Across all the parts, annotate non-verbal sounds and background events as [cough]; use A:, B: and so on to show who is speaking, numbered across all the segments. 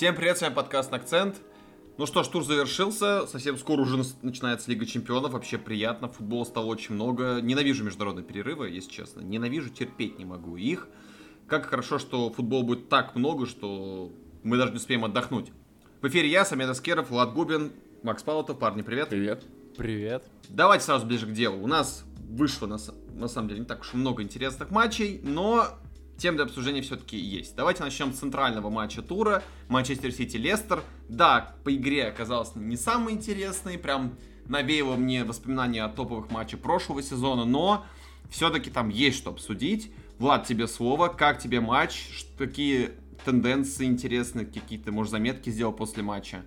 A: Всем привет, с вами подкаст «Акцент». Ну что ж, тур завершился, совсем скоро уже начинается Лига Чемпионов, вообще приятно, футбола стало очень много. Ненавижу международные перерывы, если честно, ненавижу, терпеть не могу их. Как хорошо, что футбол будет так много, что мы даже не успеем отдохнуть. В эфире я, Самед Аскеров, Влад Губин, Макс Павлотов. Парни, привет.
B: Привет.
C: Привет.
A: Давайте сразу ближе к делу. У нас вышло, на, на самом деле, не так уж много интересных матчей, но тем для обсуждения все-таки есть. Давайте начнем с центрального матча тура. Манчестер Сити-Лестер. Да, по игре оказалось не самый интересный, прям навеяло мне воспоминания о топовых матчах прошлого сезона, но все-таки там есть что обсудить. Влад, тебе слово. Как тебе матч? Какие тенденции интересные, какие-то, может, заметки сделал после матча?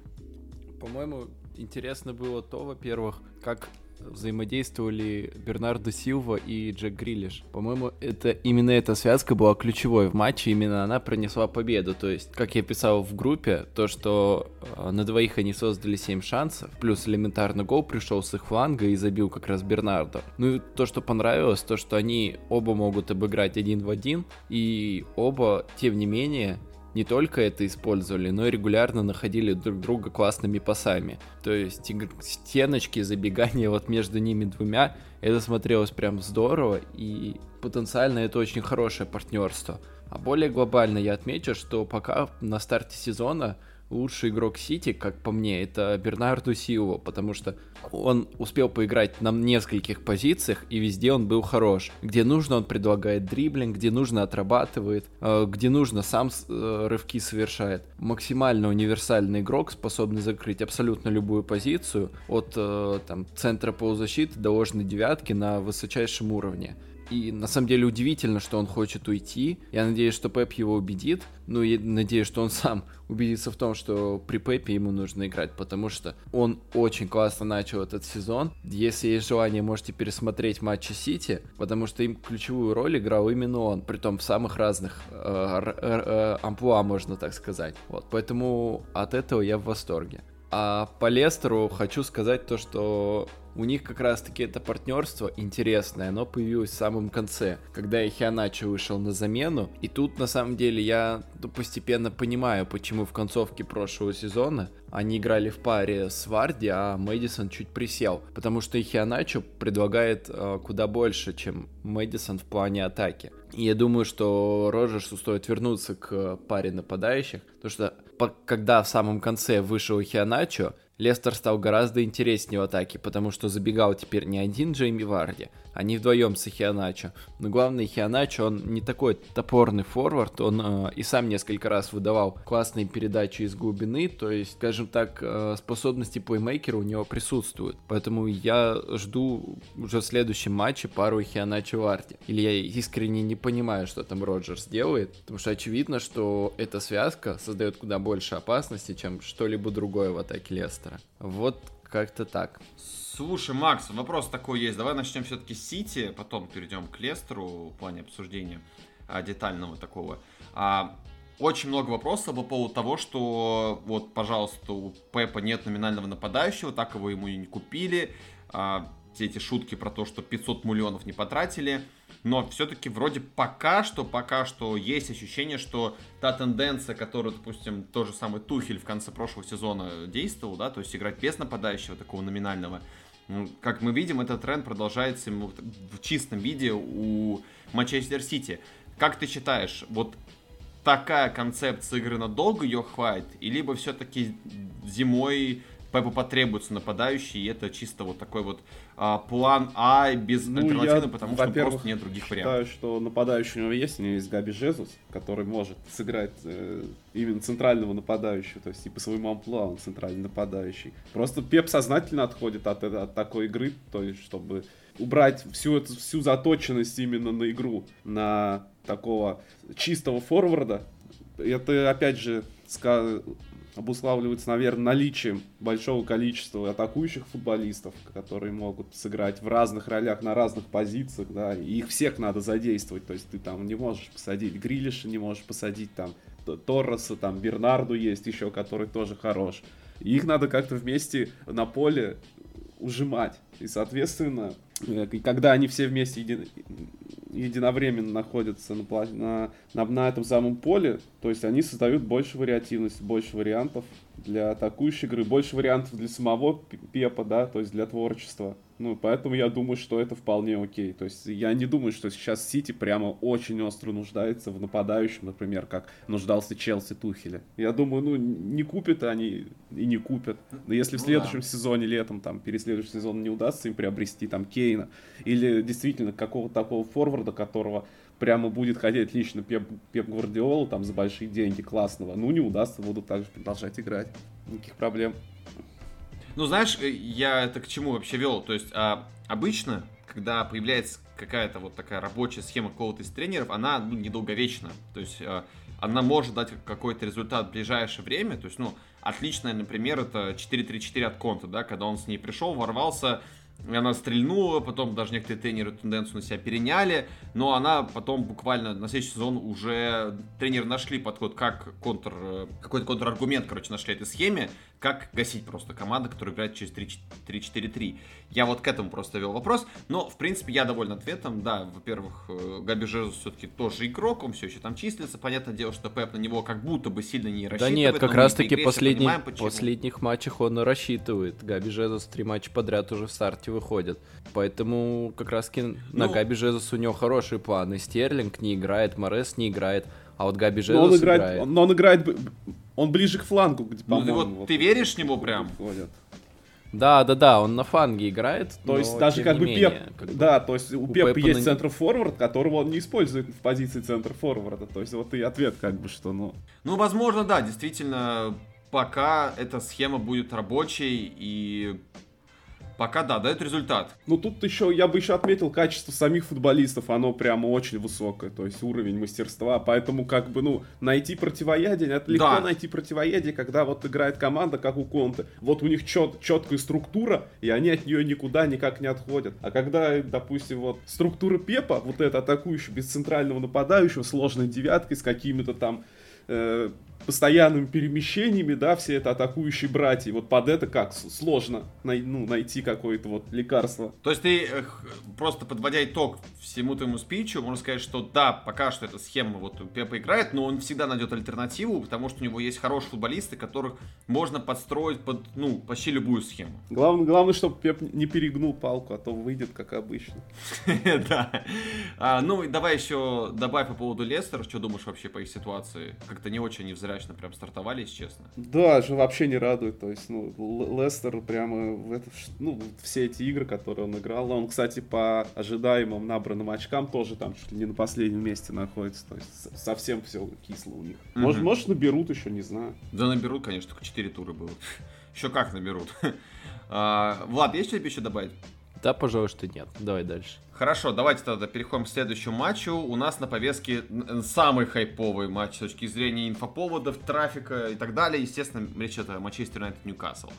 C: По-моему, интересно было то, во-первых, как взаимодействовали Бернардо Силва и Джек Грилиш. По-моему, это именно эта связка была ключевой в матче, именно она принесла победу. То есть, как я писал в группе, то, что э, на двоих они создали 7 шансов, плюс элементарный гол пришел с их фланга и забил как раз Бернардо. Ну и то, что понравилось, то, что они оба могут обыграть один в один, и оба, тем не менее, не только это использовали, но и регулярно находили друг друга классными пасами. То есть стеночки, забегания вот между ними двумя, это смотрелось прям здорово, и потенциально это очень хорошее партнерство. А более глобально я отмечу, что пока на старте сезона лучший игрок Сити, как по мне, это Бернарду Силва, потому что он успел поиграть на нескольких позициях, и везде он был хорош. Где нужно, он предлагает дриблинг, где нужно, отрабатывает, э, где нужно, сам э, рывки совершает. Максимально универсальный игрок, способный закрыть абсолютно любую позицию, от э, там, центра полузащиты до ложной девятки на высочайшем уровне. И на самом деле удивительно, что он хочет уйти. Я надеюсь, что Пеп его убедит. Ну и надеюсь, что он сам [laughs] убедится в том, что при Пепе ему нужно играть, потому что он очень классно начал этот сезон. Если есть желание, можете пересмотреть матчи Сити, потому что им ключевую роль играл именно он, притом в самых разных э, э, э, амплуа, можно так сказать. Вот, поэтому от этого я в восторге. А по Лестеру хочу сказать то, что у них как раз-таки это партнерство интересное, оно появилось в самом конце, когда Ихианачо вышел на замену. И тут, на самом деле, я ну, постепенно понимаю, почему в концовке прошлого сезона они играли в паре с Варди, а Мэдисон чуть присел. Потому что Ихианачо предлагает э, куда больше, чем Мэдисон в плане атаки. И я думаю, что Роджерсу стоит вернуться к паре нападающих, потому что когда в самом конце вышел Хианачо, Лестер стал гораздо интереснее в атаке, потому что забегал теперь не один Джейми Варди, они вдвоем с Хианачо. Но главное, Хианачо, он не такой топорный форвард, он э, и сам несколько раз выдавал классные передачи из глубины, то есть, скажем так, э, способности плеймейкера у него присутствуют. Поэтому я жду уже в следующем матче пару Хианачо Варди. Или я искренне не понимаю, что там Роджерс делает, потому что очевидно, что эта связка создает куда больше опасности, чем что-либо другое в атаке Лестера. Вот как-то так.
A: Слушай, Макс, вопрос такой есть. Давай начнем все-таки с Сити, потом перейдем к Лестеру в плане обсуждения а, детального такого. А, очень много вопросов по поводу того, что вот, пожалуйста, у Пепа нет номинального нападающего, так его ему и не купили. А, все эти шутки про то, что 500 миллионов не потратили но все-таки вроде пока что, пока что есть ощущение, что та тенденция, которую, допустим, тот же самый Тухель в конце прошлого сезона действовал, да, то есть играть без нападающего такого номинального, как мы видим, этот тренд продолжается в чистом виде у Манчестер Сити. Как ты считаешь, вот такая концепция игры надолго ее хватит, и либо все-таки зимой Пепу потребуется нападающий, и это чисто вот такой вот а, план А без ну, альтернативы, потому что просто нет других вариантов.
B: считаю, что нападающий у него есть, у него есть Габи Жезус, который может сыграть э, именно центрального нападающего, то есть и по своему амплуа он центральный нападающий. Просто Пеп сознательно отходит от, от такой игры, то есть чтобы убрать всю эту всю заточенность именно на игру, на такого чистого форварда. Это опять же обуславливается, наверное, наличием большого количества атакующих футболистов, которые могут сыграть в разных ролях на разных позициях, да, и их всех надо задействовать, то есть ты там не можешь посадить Грилиша, не можешь посадить там Торреса, там Бернарду есть еще, который тоже хорош. И их надо как-то вместе на поле ужимать. И, соответственно, э, когда они все вместе еди... единовременно находятся на, на, на, на этом самом поле, то есть они создают больше вариативности, больше вариантов для атакующей игры, больше вариантов для самого Пепа, да, то есть для творчества. Ну, поэтому я думаю, что это вполне окей. То есть я не думаю, что сейчас Сити прямо очень остро нуждается в нападающем, например, как нуждался Челси Тухеля. Я думаю, ну, не купят они и не купят. Но если ну, в следующем да. сезоне, летом, там, перед следующим сезоном не удастся им приобрести там Кейна, или действительно какого-то такого форварда, которого прямо будет хотеть лично Пеп, Пеп Гвардиолу там за большие деньги классного, ну не удастся, будут также продолжать играть. Никаких проблем.
A: Ну, знаешь, э, я это к чему вообще вел? То есть, а, обычно, когда появляется какая-то вот такая рабочая схема какого-то из тренеров, она ну, недолговечна. То есть, а, она может дать какой-то результат в ближайшее время. То есть, ну, отличная, например, это 4-3-4 от Конта, да, когда он с ней пришел, ворвался, она стрельнула, потом даже некоторые тренеры тенденцию на себя переняли, но она потом буквально на следующий сезон уже тренеры нашли подход, как контр, э, какой-то контраргумент, короче, нашли этой схеме, как гасить просто команду, которая играет через 3-4-3. Я вот к этому просто вел вопрос, но, в принципе, я доволен ответом. Да, во-первых, э, Габи Жезус все-таки тоже игрок, он все еще там числится. Понятное дело, что Пеп на него как будто бы сильно не рассчитывает.
C: Да нет, как раз-таки последний, последних матчах он рассчитывает. Габи Жезус три матча подряд уже в старте выходит. Поэтому как раз-таки ну, на Габи Жезус у него хорошие планы. Стерлинг не играет, Морес не играет. А вот Габи Жезус
B: он играет, играет. Но он играет он ближе к флангу, где,
A: по-моему. Ну, вот, вот ты веришь в него прям? Ходят.
C: Да, да, да, он на фанге играет.
B: То есть даже как бы Пеп, как да, то есть у, у Пепа есть на... центр форвард, которого он не использует в позиции центр форварда. То есть вот и ответ как бы что, ну.
A: Ну, возможно, да, действительно, пока эта схема будет рабочей и Пока да, дает результат.
B: Ну тут еще, я бы еще отметил качество самих футболистов, оно прямо очень высокое, то есть уровень мастерства, поэтому как бы, ну, найти противоядие, это легко да. найти противоядие, когда вот играет команда, как у Конте, вот у них чет, четкая структура, и они от нее никуда никак не отходят. А когда, допустим, вот структура Пепа, вот это атакующая без центрального нападающего, сложной девяткой с какими-то там э, постоянными перемещениями, да, все это атакующие братья. Вот под это как? Сложно най ну, найти какое-то вот лекарство.
A: То есть ты просто подводя итог всему твоему спичу, можно сказать, что да, пока что эта схема вот у Пепа играет, но он всегда найдет альтернативу, потому что у него есть хорошие футболисты, которых можно подстроить под, ну, почти любую схему.
B: Главное, главное, чтобы Пеп не перегнул палку, а то выйдет как обычно. [laughs]
A: Да. А, ну, давай еще добавь по поводу Лестера, что думаешь вообще по их ситуации? Как-то не очень невзрачно удачно прям стартовали, если честно.
B: Да, же вообще не радует. То есть, ну, Лестер прямо в это, ну, все эти игры, которые он играл. Он, кстати, по ожидаемым набранным очкам тоже там чуть ли не на последнем месте находится. То есть совсем все кисло у них. Угу. Может, может, наберут еще, не знаю.
A: Да наберут, конечно, только 4 тура было. [laughs] Еще как наберут. [laughs] А, Влад, есть что-то еще добавить?
C: Да, пожалуй, что нет. Давай дальше.
A: Хорошо, давайте тогда переходим к следующему матчу. У нас на повестке самый хайповый матч с точки зрения инфоповодов, трафика и так далее. Естественно, речь идет о Манчестер Юнайтед Ньюкасл.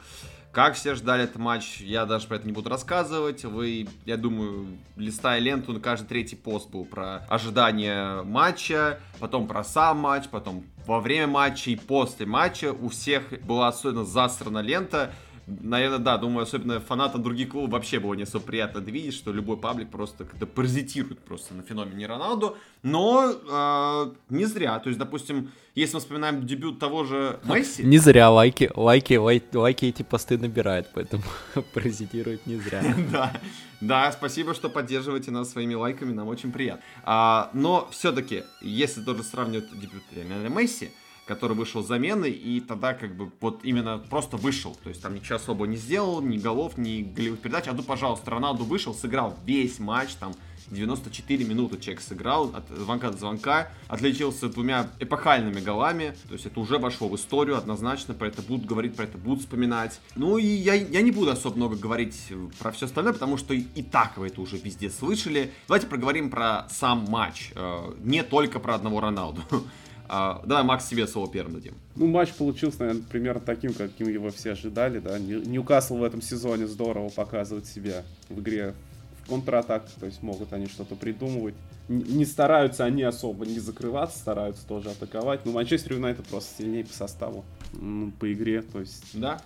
A: Как все ждали этот матч, я даже про это не буду рассказывать. Вы, я думаю, листая ленту, на каждый третий пост был про ожидание матча, потом про сам матч, потом во время матча и после матча. У всех была особенно засрана лента наверное, да, думаю, особенно фанатам других клубов вообще было не особо приятно видеть, что любой паблик просто как-то паразитирует просто на феномене Роналду, но э, не зря, то есть, допустим, если мы вспоминаем дебют того же Месси...
C: Не зря. Лайки, лайки, лайки, лайки эти посты набирает, поэтому [laughs] паразитирует не зря. [laughs]
A: Да, да, спасибо, что поддерживаете нас своими лайками, нам очень приятно. А, но все-таки, если тоже сравнивать дебют Лионеля Месси, который вышел замены, и тогда как бы вот именно просто вышел. То есть там ничего особо не сделал, ни голов, ни голевых передач. А ну, пожалуйста, Роналду вышел, сыграл весь матч, там 94 минуты человек сыграл от звонка до звонка, отличился двумя эпохальными голами, то есть это уже вошло в историю однозначно, про это будут говорить, про это будут вспоминать. Ну и я, я не буду особо много говорить про все остальное, потому что и, и так вы это уже везде слышали. Давайте проговорим про сам матч, э, не только про одного Роналду. [laughs] А, давай, Макс, себе слово первым дадим.
B: Ну, матч получился, наверное, примерно таким, каким его все ожидали, да. Ньюкасл в этом сезоне здорово показывает себя в игре в контратак, то есть могут они что-то придумывать. Не стараются они особо не закрываться, стараются тоже атаковать. Но Манчестер Юнайтед просто сильнее по составу. Ну, по игре. То есть
A: Да?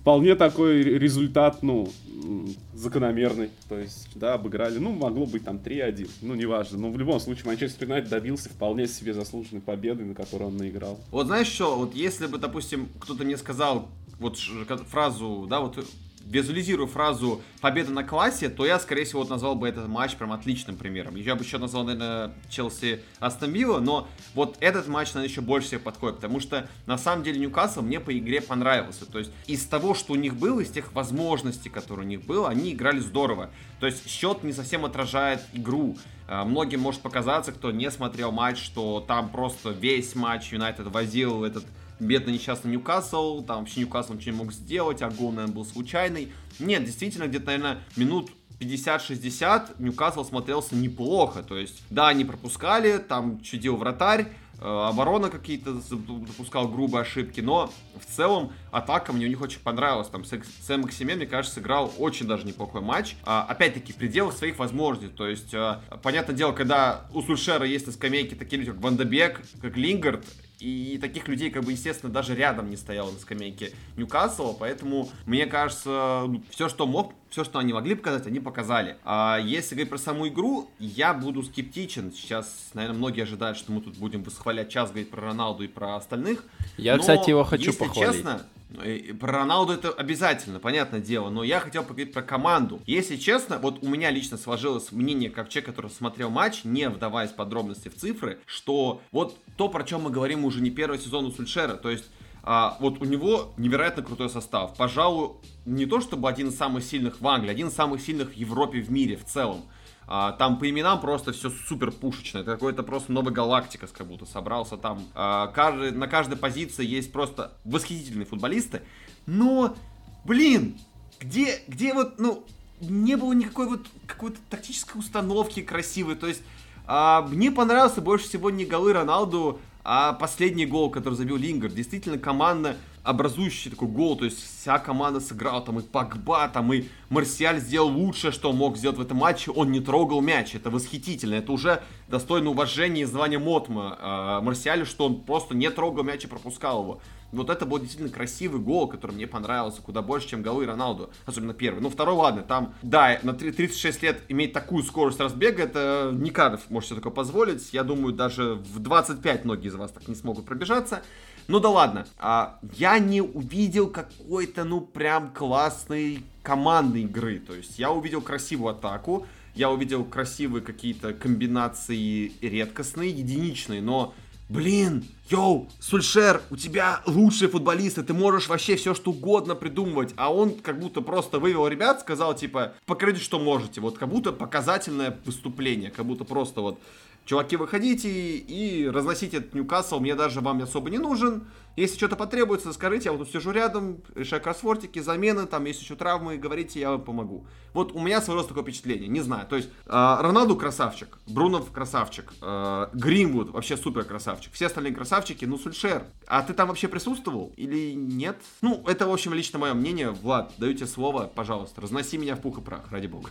B: вполне такой результат, ну, закономерный. То есть, да, обыграли. Ну, могло быть там 3-1. Ну, неважно. Но в любом случае Манчестер Юнайтед добился вполне себе заслуженной победы, на которой он наиграл.
A: Вот знаешь что, вот если бы, допустим, кто-то мне сказал вот фразу, да, вот визуализирую фразу «победа на классе», то я, скорее всего, вот назвал бы этот матч прям отличным примером. Я бы еще назвал, наверное, Челси Астон но вот этот матч, наверное, еще больше всех подходит, потому что, на самом деле, Ньюкасл мне по игре понравился. То есть, из того, что у них было, из тех возможностей, которые у них было, они играли здорово. То есть, счет не совсем отражает игру. А, Многим может показаться, кто не смотрел матч, что там просто весь матч Юнайтед возил этот бедный несчастный Ньюкасл, там вообще Ньюкасл ничего не мог сделать, а гол, наверное, был случайный. Нет, действительно, где-то, наверное, минут 50-60 Ньюкасл смотрелся неплохо. То есть, да, они пропускали, там чудил вратарь, э, оборона какие-то допускал грубые ошибки, но в целом атака мне у них очень понравилась. Там Сэм Максиме, мне кажется, сыграл очень даже неплохой матч. А, опять-таки, в пределах своих возможностей. То есть, э, понятное дело, когда у Сульшера есть на скамейке такие люди, как Вандебек, как Лингард, и таких людей, как бы, естественно, даже рядом не стояло на скамейке Ньюкасла, поэтому, мне кажется, все, что мог, все, что они могли показать, они показали. А если говорить про саму игру, я буду скептичен. Сейчас, наверное, многие ожидают, что мы тут будем восхвалять час, говорить про Роналду и про остальных.
C: Я,
A: Но,
C: кстати, его хочу
A: если
C: похвалить.
A: честно, э, про Роналду это обязательно, понятное дело, но я хотел поговорить про команду. Если честно, вот у меня лично сложилось мнение, как человек, который смотрел матч, не вдаваясь в подробности в цифры, что вот то, про чем мы говорим уже не первый сезон у Сульшера, то есть а, вот у него невероятно крутой состав. Пожалуй, не то чтобы один из самых сильных в Англии, один из самых сильных в Европе, в мире в целом. А, там по именам просто все супер пушечное. Это какой-то просто новый галактика как будто собрался там. А, каждый, на каждой позиции есть просто восхитительные футболисты. Но, блин, где, где вот, ну, не было никакой вот какой-то тактической установки красивой. То есть, а, мне понравился больше всего не голы Роналду, а последний гол, который забил Лингард. Действительно, команда образующий такой гол, то есть вся команда сыграла, там и Пакба, там и Марсиаль сделал лучшее, что мог сделать в этом матче, он не трогал мяч, это восхитительно, это уже достойно уважения и звания Мотма э, Марсиалю, что он просто не трогал мяч и пропускал его. Вот это был действительно красивый гол, который мне понравился куда больше, чем голы Роналду, особенно первый. Ну, второй, ладно, там, да, на три- 36 лет иметь такую скорость разбега, это не каждый может себе такое позволить. Я думаю, даже в 25 многие из вас так не смогут пробежаться. Ну да ладно, а, я не увидел какой-то, ну, прям классной командной игры. То есть я увидел красивую атаку, я увидел красивые какие-то комбинации редкостные, единичные, но, блин, йоу, Сульшер, у тебя лучшие футболисты, ты можешь вообще все что угодно придумывать, а он как будто просто вывел ребят, сказал, типа, покажите, что можете, вот как будто показательное выступление, как будто просто вот Чуваки, выходите и разносите этот Ньюкасл, мне даже вам особо не нужен. Если что-то потребуется, скажите, я вот тут сижу рядом, решаю кроссфортики, замены, там, если еще травмы, говорите, я вам помогу. Вот у меня сложилось такое впечатление, не знаю. То есть, э, Роналду красавчик, Брунов красавчик, э, Гринвуд вообще супер красавчик, все остальные красавчики, ну, Сульшер. А ты там вообще присутствовал или нет? Ну, это, в общем, лично мое мнение. Влад, даю тебе слово, пожалуйста, разноси меня в пух и прах, ради бога.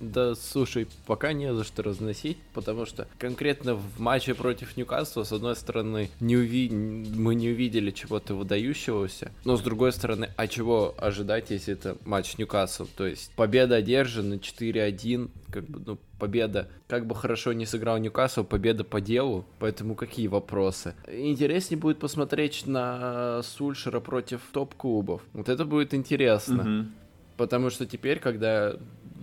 C: Да, слушай, пока не за что разносить, потому что конкретно в матче против Ньюкасла, с одной стороны, не уви... мы не увидели чего-то выдающегося, но с другой стороны, а чего ожидать, если это матч Ньюкасл? То есть победа одержана 4-1, как бы, ну, победа, как бы хорошо не сыграл Ньюкасл, победа по делу, поэтому какие вопросы? Интереснее будет посмотреть на Сульшера против топ-клубов. Вот это будет интересно.
A: Мгм.
C: Потому что теперь, когда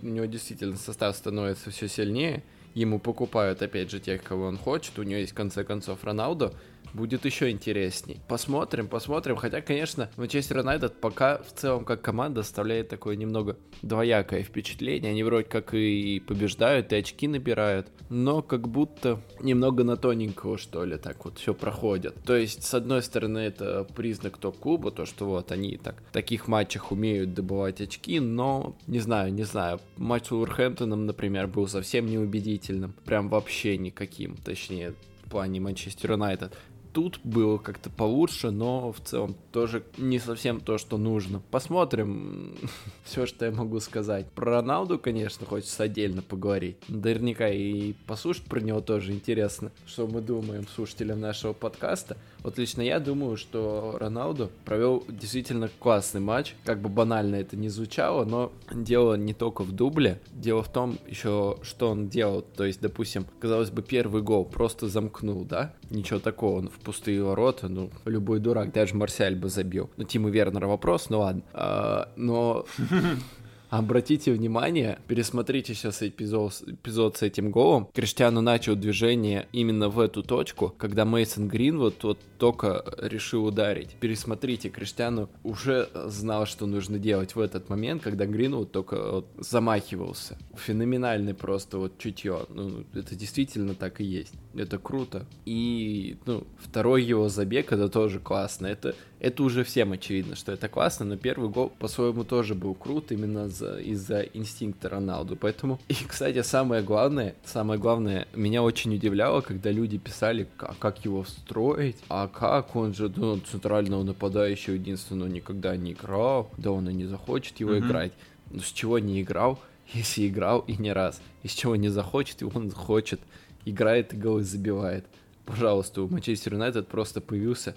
C: у него действительно состав становится все сильнее, ему покупают опять же тех, кого он хочет, у него есть в конце концов Роналдо, будет еще интересней. Посмотрим, посмотрим. Хотя, конечно, Манчестер Юнайтед пока в целом как команда оставляет такое немного двоякое впечатление. Они вроде как и побеждают, и очки набирают, но как будто немного на тоненького, что ли, так вот все проходят. То есть, с одной стороны, это признак топ-клуба, то, что вот они так в таких матчах умеют добывать очки, но не знаю, не знаю. Матч с Уорхэмптоном, например, был совсем неубедительным. Прям вообще никаким, точнее, в плане Манчестер Юнайтед. Тут было как-то получше, но в целом тоже не совсем то, что нужно. Посмотрим [laughs] все, что я могу сказать. Про Роналду, конечно, хочется отдельно поговорить. Наверняка и послушать про него тоже интересно, что мы думаем слушателям нашего подкаста. Вот лично я думаю, что Роналду провел действительно классный матч. Как бы банально это не звучало, но дело не только в дубле. Дело в том еще, что он делал. То есть, допустим, казалось бы, первый гол просто замкнул, да? Ничего такого, он в пустые ворота, ну, любой дурак, даже Марсиаль бы забил. Ну, Тима Вернера вопрос, ну ладно. А, но [laughs] Обратите внимание, пересмотрите сейчас эпизод, эпизод с этим голом. Криштиану начал движение именно в эту точку, когда Мейсон Грин вот, только решил ударить. Пересмотрите, Криштиану уже знал, что нужно делать в этот момент, когда Грин вот только вот замахивался. Феноменальный просто вот чутье. Ну, это действительно так и есть. Это круто. И, ну, второй его забег, это тоже классно. Это это уже всем очевидно, что это классно, но первый гол по-своему тоже был крут именно из-за инстинкта Роналду. Поэтому, и, кстати, самое главное, самое главное, меня очень удивляло, когда люди писали, как, как его строить, а как он же, ну, центрального нападающего единственного никогда не играл, да он и не захочет его mm-hmm. играть. Ну, с чего не играл, если играл и не раз, из чего не захочет, и он хочет, играет и голы забивает. Пожалуйста, у Манчестер Юнайтед просто появился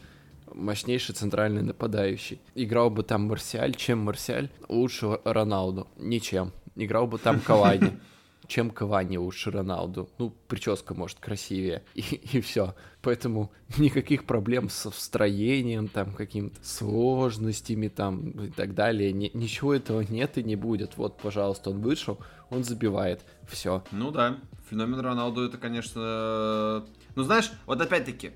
C: мощнейший центральный нападающий. Играл бы там Марсиаль, чем Марсиаль? Лучше Роналду. Ничем. Играл бы там Кавани. [laughs] Чем Кавани лучше Роналду. Ну, прическа, может, красивее. [laughs] И, и все. Поэтому никаких проблем со встроением, там, какими-то сложностями, там, и так далее. Ни, ничего этого нет и не будет. Вот, пожалуйста, он вышел, он забивает. Все.
A: Ну да, феномен Роналду это, конечно... Ну, знаешь, вот опять-таки,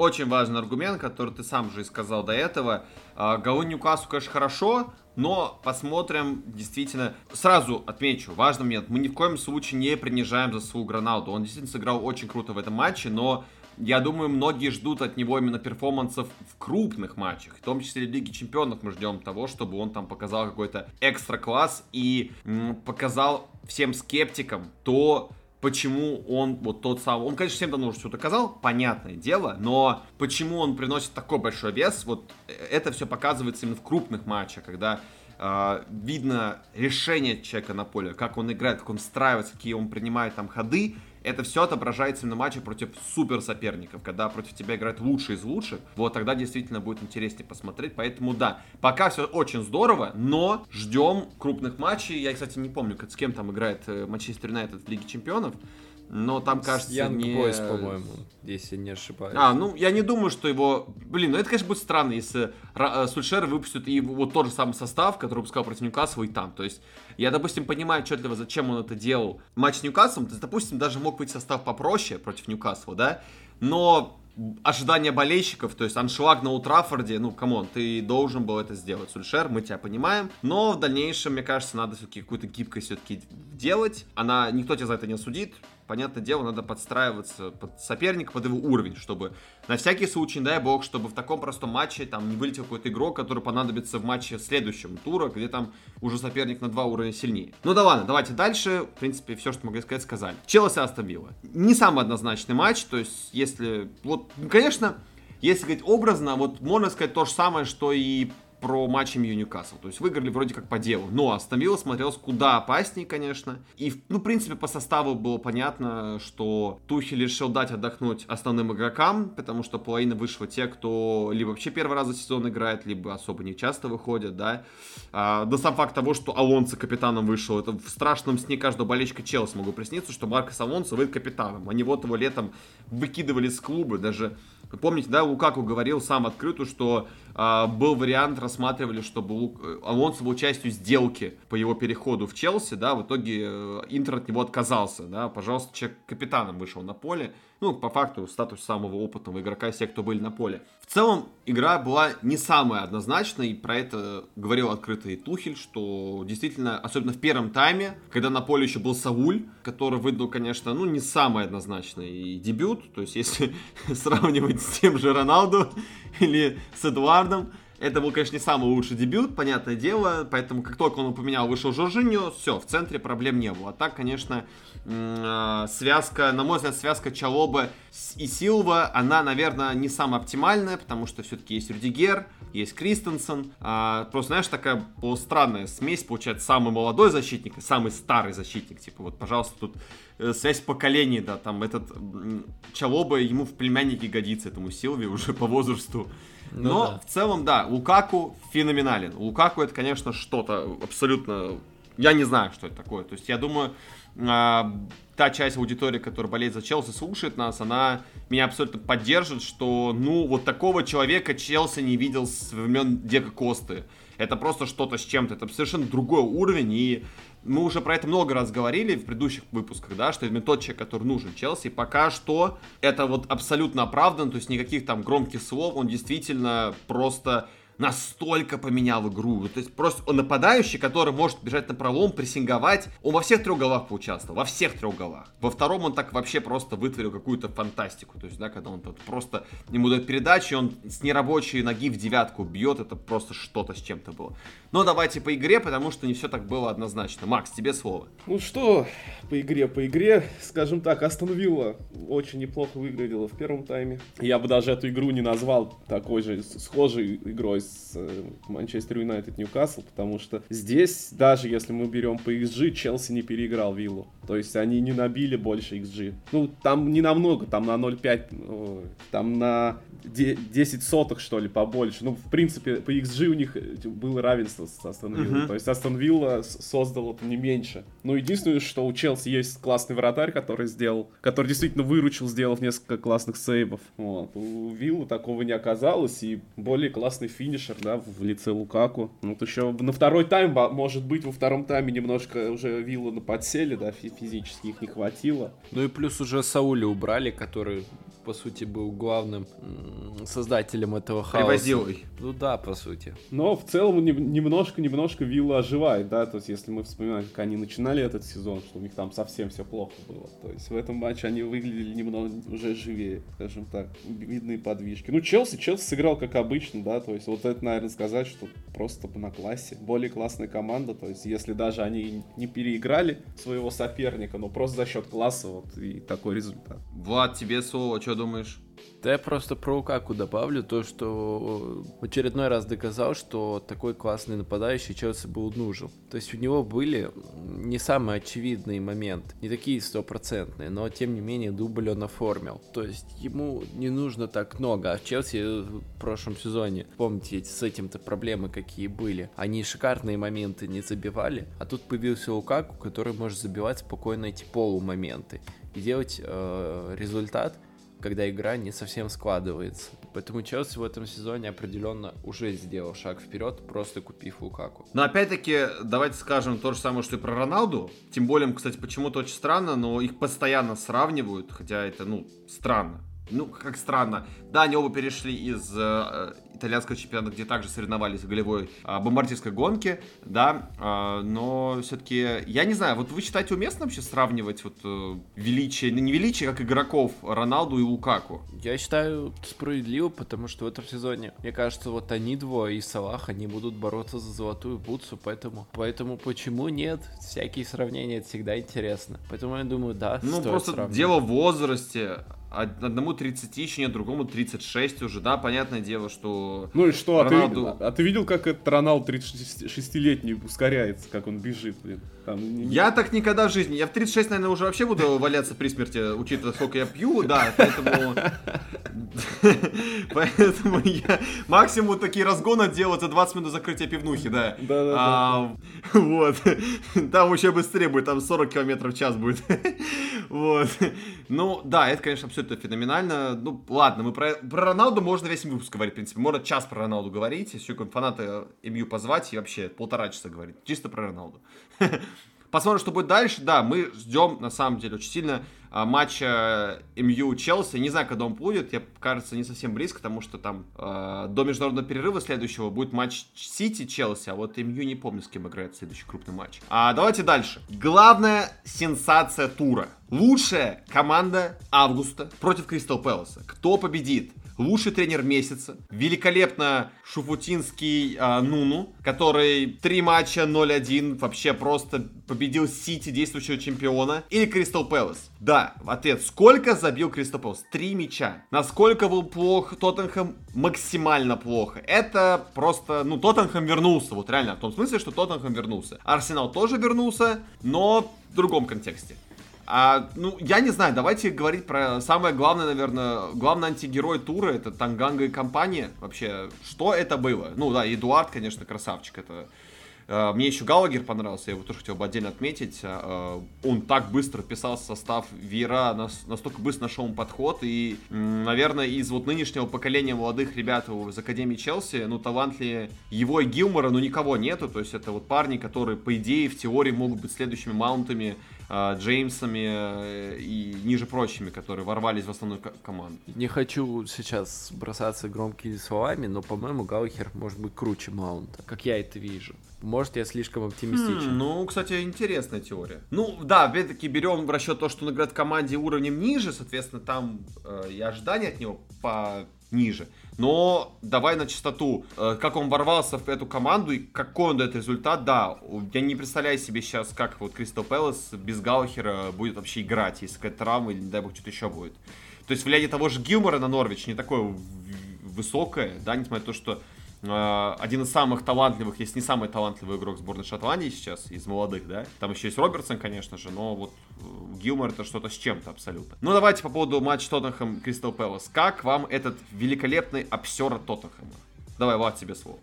A: очень важный аргумент, который ты сам же и сказал до этого. А, Голы Ньюкасу, конечно, хорошо, но посмотрим, действительно, сразу отмечу, важный момент, мы ни в коем случае не принижаем заслугу Роналду, он действительно сыграл очень круто в этом матче, но я думаю, многие ждут от него именно перформансов в крупных матчах, в том числе в Лиге Чемпионов. Мы ждем того, чтобы он там показал какой-то экстра класс и показал всем скептикам то, почему он вот тот самый... Он, конечно, всем давно уже все доказал, понятное дело, но почему он приносит такой большой вес, вот э, это все показывается именно в крупных матчах, когда э, видно решение человека на поле, как он играет, как он встраивается, какие он принимает там ходы, это все отображается на матче против супер соперников, когда против тебя играет лучший из лучших, вот тогда действительно будет интереснее посмотреть, поэтому да, пока все очень здорово, но ждем крупных матчей, я, кстати, не помню, с кем там играет э, Манчестер Юнайтед в Лиге Чемпионов, но там, кажется,
C: Янг не... Бойс, по-моему, если не ошибаюсь.
A: А, ну, я не думаю, что его... Блин, ну это, конечно, будет странно, если э, Сульшер выпустит и вот тот же самый состав, который выпускал против Ньюкасла и там. То есть, я, допустим, понимаю отчетливо, зачем он это делал. Матч с Ньюкаслом, то есть, допустим, даже мог быть состав попроще против Ньюкасла, да? Но ожидания болельщиков, то есть аншлаг на Олд Траффорде, ну, come on, ты должен был это сделать, Сульшер, мы тебя понимаем, но в дальнейшем, мне кажется, надо все-таки какую-то гибкость все-таки делать, она, никто тебя за это не осудит, понятное дело, надо подстраиваться под соперника, под его уровень, чтобы на всякий случай, дай бог, чтобы в таком простом матче там не вылетел какой-то игрок, который понадобится в матче следующем тура, где там уже соперник на два уровня сильнее. Ну да ладно, давайте дальше. В принципе, все, что могли сказать, сказали. Челси Астон Не самый однозначный матч, то есть если... Вот, конечно, если говорить образно, вот можно сказать то же самое, что и про матч МЮ Ньюкасл. То есть выиграли вроде как по делу. Но Астон Вилла смотрелось куда опаснее, конечно. И, ну, в принципе, по составу было понятно, что Тухель решил дать отдохнуть основным игрокам, потому что половина вышла те, кто либо вообще первый раз за сезон играет, либо особо не часто выходят, да. А, да сам факт того, что Алонсо капитаном вышел, это в страшном сне каждого болельщика Челси могу присниться, что Маркос Алонсо выйдет капитаном. Они вот его летом выкидывали с клуба, даже помните, да, Лукаку говорил сам открыто, что был вариант, рассматривали, чтобы Лук... Алонсо был частью сделки по его переходу в Челси, да, в итоге э, Интер от него отказался, да, пожалуйста, человек капитаном вышел на поле, ну, по факту, статус самого опытного игрока, все, кто были на поле. В целом, игра была не самая однозначной, и про это говорил открытый Тухель, что действительно, особенно в первом тайме, когда на поле еще был Сауль, который выдал, конечно, ну, не самый однозначный дебют, то есть, если [laughs] сравнивать с тем же Роналду или с Эдуардом, Это был, конечно, не самый лучший дебют, понятное дело, поэтому как только он поменял, вышел Жоржиньо, все, в центре проблем не было. А так, конечно, а, связка, на мой взгляд, связка Чалоба и Силва, она, наверное, не самая оптимальная, потому что все-таки есть Рюдигер, есть Кристенсен. А, просто, знаешь, такая странная смесь, получается, самый молодой защитник и самый старый защитник. Типа, вот, пожалуйста, тут э, связь поколений, да, там этот Чалоба ему в племяннике годится, этому Силве уже по возрасту. Ну, Но да. в целом, да, Лукаку феноменален. Лукаку это, конечно, что-то абсолютно... Я не знаю, что это такое. То есть я думаю, а, та часть аудитории, которая болеет за Челси, слушает нас, она меня абсолютно поддержит, что, ну, вот такого человека Челси не видел с времен Дека Косты. Это просто что-то с чем-то, это совершенно другой уровень, и мы уже про это много раз говорили в предыдущих выпусках, да, что именно тот человек, который нужен Челси, пока что это вот абсолютно оправдан, то есть никаких там громких слов, он действительно просто настолько поменял игру. То есть просто он нападающий, который может бежать на пролом, прессинговать. Он во всех трех голах поучаствовал, во всех трех голах. Во втором он так вообще просто вытворил какую-то фантастику. То есть, да, когда он тут просто ему дает передачи, он с нерабочей ноги в девятку бьет, это просто что-то с чем-то было. Но давайте по игре, потому что не все так было однозначно. Макс, тебе слово.
B: Ну что, по игре, по игре, скажем так, Астон Вилла очень неплохо выглядела в первом тайме. Я бы даже эту игру не назвал такой же схожей игрой э, Манчестер Юнайтед Ньюкасл, потому что здесь, даже если мы берем XG, Челси не переиграл Виллу. То есть они не набили больше XG. Ну, там не намного, там на 0,5, там на 10 соток, что ли, побольше. Ну, в принципе, по XG у них было равенство с Астон Виллой. Uh-huh. То есть Астон Вилла создал это не меньше. Ну, единственное, что у Челси есть классный вратарь, который сделал, который действительно выручил, сделав несколько классных сейвов. Вот. У Виллы такого не оказалось, и более классный финишер, да, в лице Лукаку. Вот еще на второй тайм, может быть, во втором тайме немножко уже Виллу на подсели, да, физически их не хватило.
C: Ну и плюс уже Сауля убрали, который по сути, был главным создателем этого хаоса.
A: Привозилой.
C: Ну да, по сути.
B: Но в целом немножко-немножко Вилла оживает, да, то есть если мы вспоминаем, как они начинали этот сезон, что у них там совсем все плохо было. То есть в этом матче они выглядели немного уже живее, скажем так, видные подвижки. Ну, Челси, Челси сыграл как обычно, да, то есть вот это, наверное, сказать, что просто на классе. Более классная команда, то есть если даже они не переиграли своего соперника, но просто за счет класса вот и такой результат.
A: Влад, тебе слово, что думаешь?
C: Да я просто про Лукаку добавлю то, что в очередной раз доказал, что такой классный нападающий Челси был нужен. То есть у него были не самые очевидные моменты, не такие стопроцентные, но тем не менее дубль он оформил. То есть ему не нужно так много, а в Челси в прошлом сезоне, помните, с этим-то проблемы какие были. Они шикарные моменты не забивали, а тут появился Лукаку, который может забивать спокойно эти полумоменты и делать э, результат когда игра не совсем складывается. Поэтому Челси в этом сезоне определенно уже сделал шаг вперед, просто купив Лукаку.
A: Но опять-таки, давайте скажем то же самое, что и про Роналду. Тем более, кстати, почему-то очень странно, но их постоянно сравнивают, хотя это, ну, странно. Ну, как странно. Да, они оба перешли из э, итальянского чемпионата, где также соревновались в голевой а, бомбардирской гонке, да, а, но все-таки, я не знаю, вот вы считаете уместно вообще сравнивать вот э, величие, ну не величие, как игроков Роналду и Лукаку?
C: Я считаю справедливо, потому что в этом сезоне, мне кажется, вот они двое и Салах, они будут бороться за золотую бутсу, поэтому, поэтому почему нет? Всякие сравнения, это всегда интересно. Поэтому я думаю, да,
A: Ну, просто сравнивать. дело в возрасте, одному 30 еще нет, другому 36 уже, да, понятное дело, что...
B: Ну и что, Роналду... а, ты, а ты видел, как этот Роналду 36-летний ускоряется, как он бежит, блин?
A: Там... Я так никогда в жизни, я в 36, наверное, уже вообще буду валяться при смерти, учитывая, сколько я пью, да, поэтому... [laughs] Поэтому я максимум такие разгоны делать за 20 минут закрытия пивнухи, да. Да, да, а, Вот. Там еще быстрее будет, там 40 километров в час будет. Вот. Ну, да, это, конечно, абсолютно феноменально. Ну, ладно, мы про, про Роналду можно весь выпуск говорить, в принципе. Можно час про Роналду говорить, если фанаты МЮ позвать и вообще полтора часа говорить. Чисто про Роналду. [laughs] Посмотрим, что будет дальше. Да, мы ждем, на самом деле, очень сильно а, матча МЮ Челси. Не знаю, когда он будет. Я, кажется, не совсем близко, потому что там э, до международного перерыва следующего будет матч Сити Челси, а вот МЮ не помню, с кем играет следующий крупный матч. А давайте дальше. Главная сенсация тура. Лучшая команда августа против Кристал Пэласа. Кто победит? Лучший тренер месяца, великолепно шуфутинский а, Нуну, который три матча 0-1 вообще просто победил Сити, действующего чемпиона, или Кристал Пэлас. Да, ответ, сколько забил Кристал Пэлас? Три мяча. Насколько был плох Тоттенхэм? Максимально плохо. Это просто, ну, Тоттенхэм вернулся, вот реально, в том смысле, что Тоттенхэм вернулся. Арсенал тоже вернулся, но в другом контексте. А, ну, я не знаю, давайте говорить про самое главное, наверное, главный антигерой тура, это Танганга и компания. Вообще, что это было? Ну, да, Эдуард, конечно, красавчик, это... Э, мне еще Галагер понравился, я его тоже хотел бы отдельно отметить. Э, он так быстро писал состав Вера, настолько быстро нашел подход. И, наверное, из вот нынешнего поколения молодых ребят из Академии Челси, ну, талантливее его и Гилмора, ну, никого нету. То есть это вот парни, которые, по идее, в теории могут быть следующими маунтами Джеймсами э, и ниже прочими, которые ворвались в основную команду.
C: Не хочу сейчас бросаться громкими словами, но, по-моему, Гаухер может быть круче Маунта, как я это вижу. Может, я слишком оптимистичен.
A: Хм, ну, кстати, интересная теория. Ну, да, опять-таки берем в расчет то, что он играет в команде уровнем ниже, соответственно, там э, и ожидания от него по ниже. Но давай на чистоту, э, как он ворвался в эту команду и какой он дает результат, да, я не представляю себе сейчас, как вот Кристал Пэлас без Гаухера будет вообще играть, если какая-то травма или, не дай бог, что-то еще будет. То есть влияние того же Гилмора на Норвич не такое высокое, да, несмотря на то, что один из самых талантливых, если не самый талантливый игрок сборной Шотландии сейчас, из молодых, да. Там еще есть Робертсон, конечно же, но вот э, Гилмор это что-то с чем-то абсолютно. Ну, давайте по поводу матча Тоттенхэм Кристал Пэлас. Как вам этот великолепный обсер Тоттенхэма? Давай, Влад, тебе слово.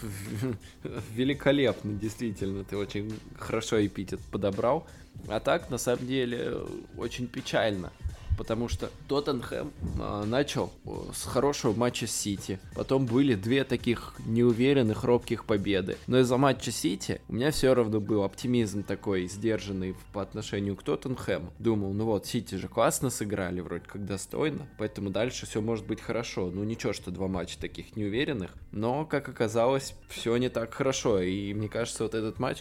A: [laughs]
C: Великолепно, действительно, ты очень хорошо эпитет подобрал. А так, на самом деле, очень печально потому что Тоттенхэм э, начал с хорошего матча с Сити. Потом были две таких неуверенных, робких победы. Но из-за матча Сити у меня все равно был оптимизм такой сдержанный по отношению к Тоттенхэму. Думал, ну вот, Сити же классно сыграли, вроде как достойно, поэтому дальше все может быть хорошо. Ну ничего, что два матча таких неуверенных, но, как оказалось, все не так хорошо. И мне кажется, вот этот матч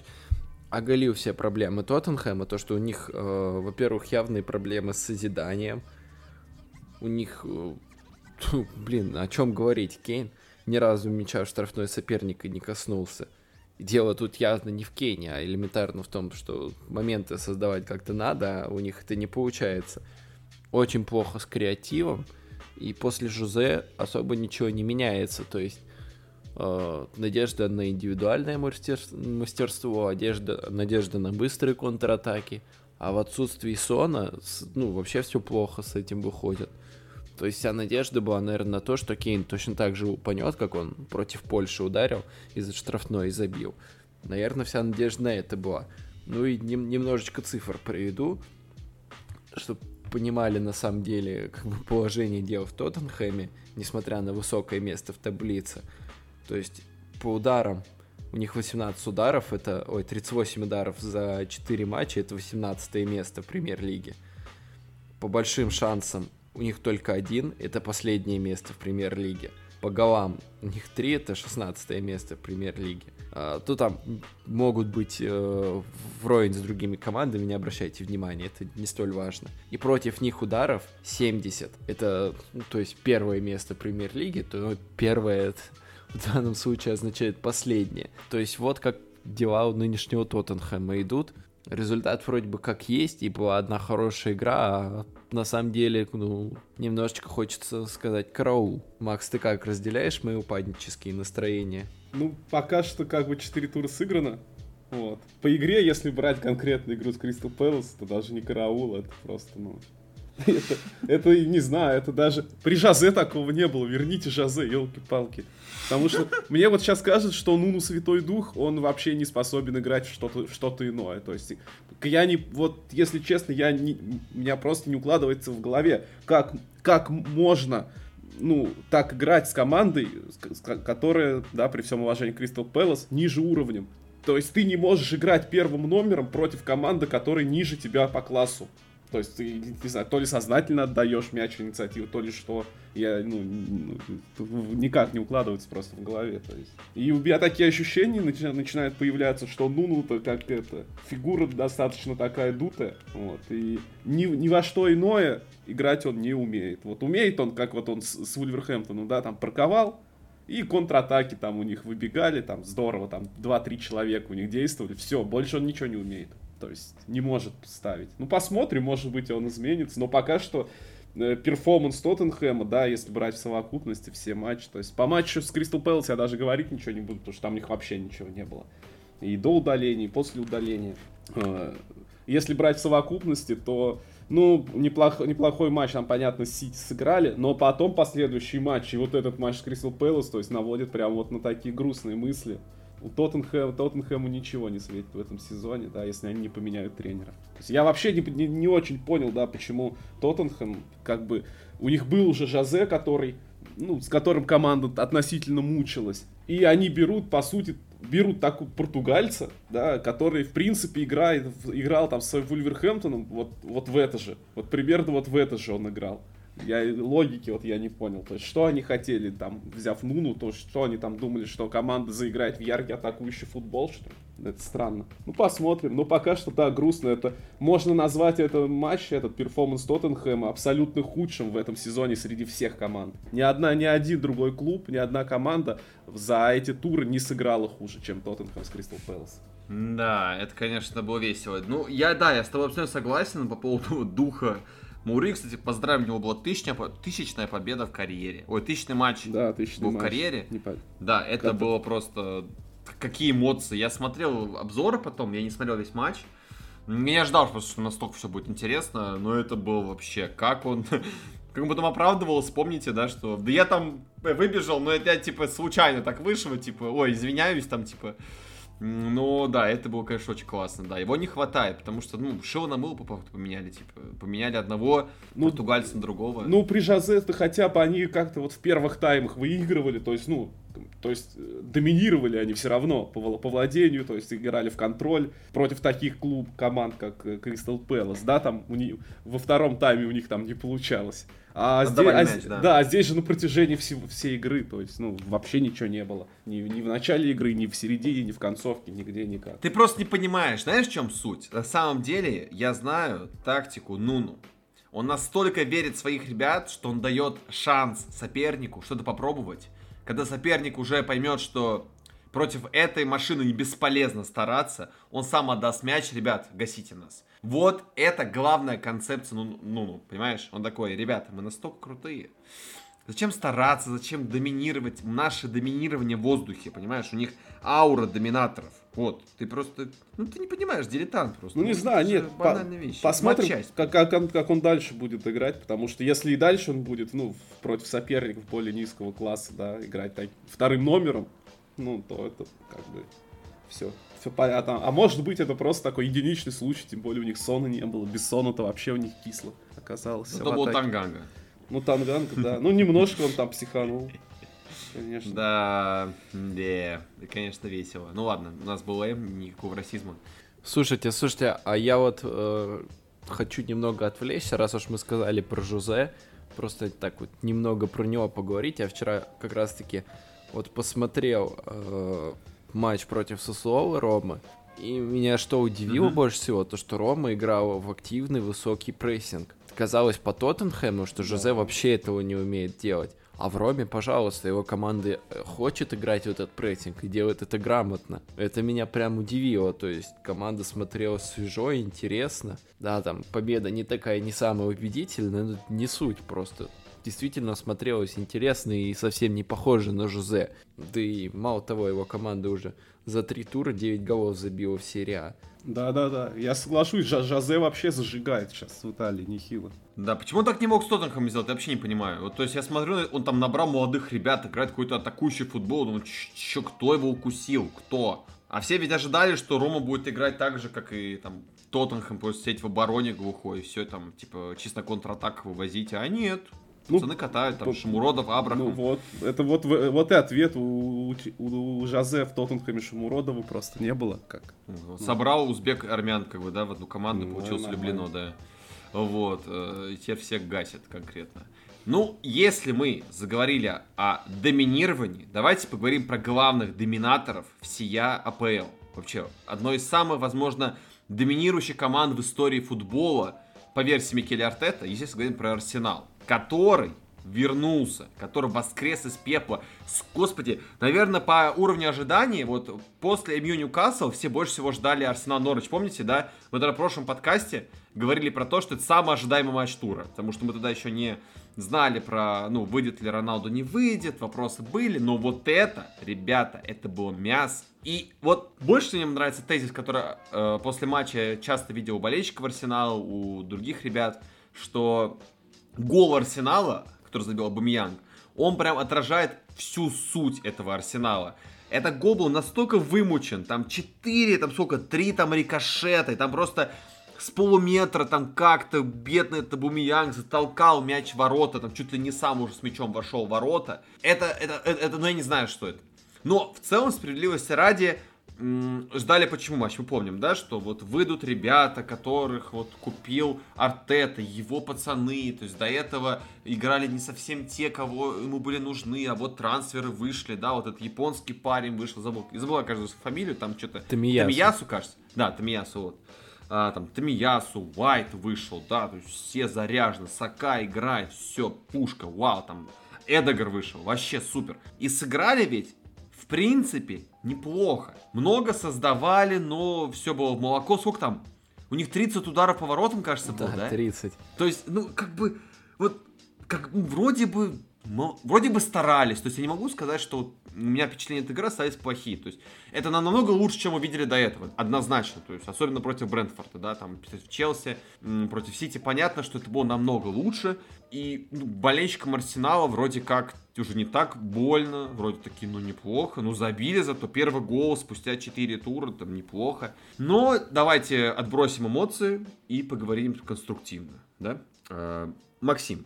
C: оголил все проблемы Тоттенхэма, то, что у них, э, во-первых, явные проблемы с созиданием. У них, э, блин, о чем говорить, Кейн ни разу мяча в штрафной соперника не коснулся. Дело тут явно не в Кейне, а элементарно в том, что моменты создавать как-то надо, а у них это не получается. Очень плохо с креативом, и после Жузе особо ничего не меняется. То есть надежда на индивидуальное мастерство, одежда, надежда на быстрые контратаки. А в отсутствии Сона, ну, вообще все плохо с этим выходит. То есть вся надежда была, наверное, на то, что Кейн точно так же упанет, как он против Польши ударил из штрафной и забил. Наверное, вся надежда на это была. Ну и нем, немножечко цифр приведу, чтобы понимали на самом деле как бы положение дел в Тоттенхэме, несмотря на высокое место в таблице. То есть по ударам у них 18 ударов, это, ой, 38 ударов за 4 матча, это 18 место в премьер-лиге. По большим шансам у них только один, это последнее место в премьер-лиге. По голам у них 3, это 16 место в премьер-лиге. А, то там могут быть э, вровень с другими командами, не обращайте внимания, это не столь важно. И против них ударов 70, это, ну, то есть первое место в премьер-лиге, то ну, первое в данном случае означает последнее. То есть вот как дела у нынешнего Тоттенхэма идут. Результат вроде бы как есть, и была одна хорошая игра, а на самом деле, ну, немножечко хочется сказать караул. Макс, ты как, разделяешь мои упаднические настроения?
B: Ну, пока что как бы 4 тура сыграно. Вот. По игре, если брать конкретно игру с Кристал Пэлас, то даже не караул, это просто, ну, [laughs] это, это, не знаю, это даже... При Жазе такого не было. Верните Жазе, елки-палки. Потому что мне вот сейчас кажется, что Нуну Святой Дух, он вообще не способен играть в что-то что иное. То есть, я не... Вот, если честно, я не, меня просто не укладывается в голове, как, как можно ну, так играть с командой, которая, да, при всем уважении Кристал Пэлас, ниже уровнем. То есть ты не можешь играть первым номером против команды, которая ниже тебя по классу. То есть ты, не знаю, то ли сознательно отдаешь мяч инициативу, то ли что. Я, ну, ну, никак не укладывается просто в голове. То есть. И у меня такие ощущения начинают, начинают появляться, что Нуну-то как это, фигура достаточно такая дутая. Вот, и ни, ни во что иное играть он не умеет. Вот умеет он, как вот он с, с Вульверхэмптоном, да, там парковал, и контратаки там у них выбегали, там здорово, там 2-3 человека у них действовали, все, больше он ничего не умеет. То есть не может ставить. Ну, посмотрим, может быть, он изменится. Но пока что э, перформанс Тоттенхэма, да, если брать в совокупности все матчи. То есть по матчу с Кристал Пэлас я даже говорить ничего не буду, потому что там у них вообще ничего не было. И до удаления, и после удаления. Э, если брать в совокупности, то, ну, неплох, неплохой матч, там, понятно, Сити сыграли, но потом последующий матч, и вот этот матч с Кристал Пэлас, то есть наводит прям вот на такие грустные мысли у Тоттенхэм, Тоттенхэму ничего не светит в этом сезоне, да, если они не поменяют тренера. То есть я вообще не, не, не очень понял, да, почему Тоттенхэм, как бы, у них был уже Жозе, который, ну, с которым команда относительно мучилась. И они берут, по сути, берут такого португальца, да, который, в принципе, играет, играл там с Вульверхэмптоном вот, вот в это же. Вот примерно вот в это же он играл. Я логики вот я не понял. То есть, что они хотели, там, взяв Нуну, то что они там думали, что команда заиграет в яркий атакующий футбол, что ли? Это странно. Ну, посмотрим. Но пока что, да, грустно. Это можно назвать этот матч, этот перформанс Тоттенхэма абсолютно худшим в этом сезоне среди всех команд. Ни одна, ни один другой клуб, ни одна команда за эти туры не сыграла хуже, чем Тоттенхэм с Кристал Пэлас.
A: Да, это, конечно, было весело. Ну, я, да, я с тобой абсолютно согласен по поводу [laughs] духа Моури, кстати, поздравим, у него была тысячная, тысячная победа в карьере. Ой, тысячный матч
B: да, тысячный
A: был
B: матч.
A: в карьере.
B: Не
A: Да, это как было просто... Какие эмоции. Я смотрел обзоры потом, я не смотрел весь матч. Я ждал просто, что настолько все будет интересно, но это было вообще... Как он... [laughs] Как он потом оправдывал, вспомните, да, что... Да я там выбежал, но это я, типа, случайно так вышел, типа, ой, извиняюсь, там, типа... Ну, да, это было, конечно, очень классно, да. Его не хватает, потому что, ну, Шилана Мылу поменяли, типа, поменяли одного ну, португальца на другого.
B: Ну, при Жозе-то хотя бы они как-то вот в первых таймах выигрывали, то есть, ну, то есть э, доминировали они все равно по, по владению, то есть играли в контроль против таких клуб команд, как Кристал Пэлас, да, там у них, во втором тайме у них там не получалось. А здесь, а, мяч, да. да, а здесь же на протяжении всей, всей игры, то есть, ну, вообще ничего не было. Ни, ни в начале игры, ни в середине, ни в концовке, нигде никак.
A: Ты просто не понимаешь, знаешь, в чем суть? На самом деле, я знаю тактику Нуну. Он настолько верит в своих ребят, что он дает шанс сопернику что-то попробовать. Когда соперник уже поймет, что против этой машины не бесполезно стараться, он сам отдаст мяч, ребят, гасите нас. Вот это главная концепция, ну, ну, ну, понимаешь? Он такой, ребята, мы настолько крутые. Зачем стараться, зачем доминировать? Наше доминирование в воздухе, понимаешь? У них аура доминаторов. Вот, ты просто, ну ты не понимаешь, дилетант просто.
B: Ну не знаю, нет, по вещь. посмотрим, как, как, он, как он дальше будет играть, потому что если и дальше он будет, ну, против соперников более низкого класса, да, играть так, вторым номером, ну, то это как бы все все понятно. А может быть, это просто такой единичный случай, тем более у них сона не было. Без сона-то вообще у них кисло оказалось.
A: Это был Танганга.
B: Ну, Танганга, да. Ну, немножко он там психанул.
A: Конечно. Да, да, конечно, весело. Ну ладно, у нас был М, никакого расизма.
C: Слушайте, слушайте, а я вот э, хочу немного отвлечься, раз уж мы сказали про Жузе, просто так вот немного про него поговорить. Я вчера как раз-таки вот посмотрел э, матч против Сосуолы Ромы. И меня что удивило mm-hmm. больше всего, то что Рома играла в активный высокий прессинг. Казалось по Тоттенхэму, что Жозе вообще этого не умеет делать. А в Роме, пожалуйста, его команда э, хочет играть в этот прессинг и делает это грамотно. Это меня прям удивило. То есть команда смотрела свежо, интересно. Да, там победа не такая, не самая убедительная, но не суть просто действительно смотрелось интересно и совсем не похоже на Жузе. Да и мало того, его команда уже за три тура 9 голов забила в серии А.
B: Да-да-да, я соглашусь, Жозе вообще зажигает сейчас в Италии нехило.
A: Да, почему он так не мог с Тоттенхэмом сделать, я вообще не понимаю. Вот, то есть я смотрю, он там набрал молодых ребят, играет какой-то атакующий футбол, ну чё, кто его укусил, кто? А все ведь ожидали, что Рома будет играть так же, как и там Тоттенхэм, просто сидеть в обороне глухой, все там, типа, чисто контратак вывозить, а нет, ну, Пацаны катают, там, Шамуродов, Абрахам. Ну
B: вот, это вот, вот и ответ у, у, у Жозе в Тоттенхэме Шамуродова просто не было. Как?
A: Ну, собрал узбек армян, как бы, да, в одну команду, ну, получился Люблено, да. Вот, э, те всех гасят конкретно. Ну, если мы заговорили о доминировании, давайте поговорим про главных доминаторов всея АПЛ. Вообще, одной из самых, возможно, доминирующих команд в истории футбола по версии Микеля Артета, естественно, говорим про Арсенал, который вернулся, который воскрес из пепла. Господи, наверное, по уровню ожиданий, вот после МЮ Ньюкасл все больше всего ждали Арсенал Норвич. Помните, да? Мы тогда в прошлом подкасте говорили про то, что это самый ожидаемый матч тура, потому что мы тогда еще не знали про, ну, выйдет ли Роналду, не выйдет, вопросы были, но вот это, ребята, это было мясо. И вот больше мне нравится тезис, который э, после матча часто видел у болельщиков Арсенала, у других ребят, что гол Арсенала который забил Абамьянг, он прям отражает всю суть этого Арсенала. Этот гол был настолько вымучен, там 4, там сколько, 3 там рикошета, и там просто с полуметра там как-то бедный Табумиянг затолкал мяч в ворота, там чуть ли не сам уже с мячом вошел в ворота. Это, это, это, это, ну я не знаю, что это. Но в целом, справедливости ради, ждали почему матч, мы помним, да, что вот выйдут ребята, которых вот купил Артета, его пацаны, то есть до этого играли не совсем те, кого ему были нужны, а вот трансферы вышли, да, вот этот японский парень вышел, забыл, забыл каждую фамилию, там что-то...
C: Тамиясу.
A: Тамиясу, кажется. Да, Тамиясу, вот. А, там Тамиясу, Уайт вышел, да, то есть все заряжены, Сака играет, все, пушка, вау, там Эдегар вышел, вообще супер. И сыграли ведь в принципе, неплохо. Много создавали, но все было в молоко. Сколько там? У них 30 ударов по воротам, кажется, было, да?
C: 30.
A: То есть, ну, как бы, вот, как ну, вроде бы, вроде бы старались. То есть, я не могу сказать, что у меня впечатление от игры остались плохие. То есть, это намного лучше, чем мы видели до этого. Однозначно. То есть, особенно против Брентфорда, да, там, против Челси, против Сити. Понятно, что это было намного лучше. И ну, болельщикам Арсенала вроде как уже не так больно, вроде таки, ну, неплохо. Ну, забили зато первый гол спустя 4 тура, там, неплохо. Но давайте отбросим эмоции и поговорим конструктивно, да? Э, Максим,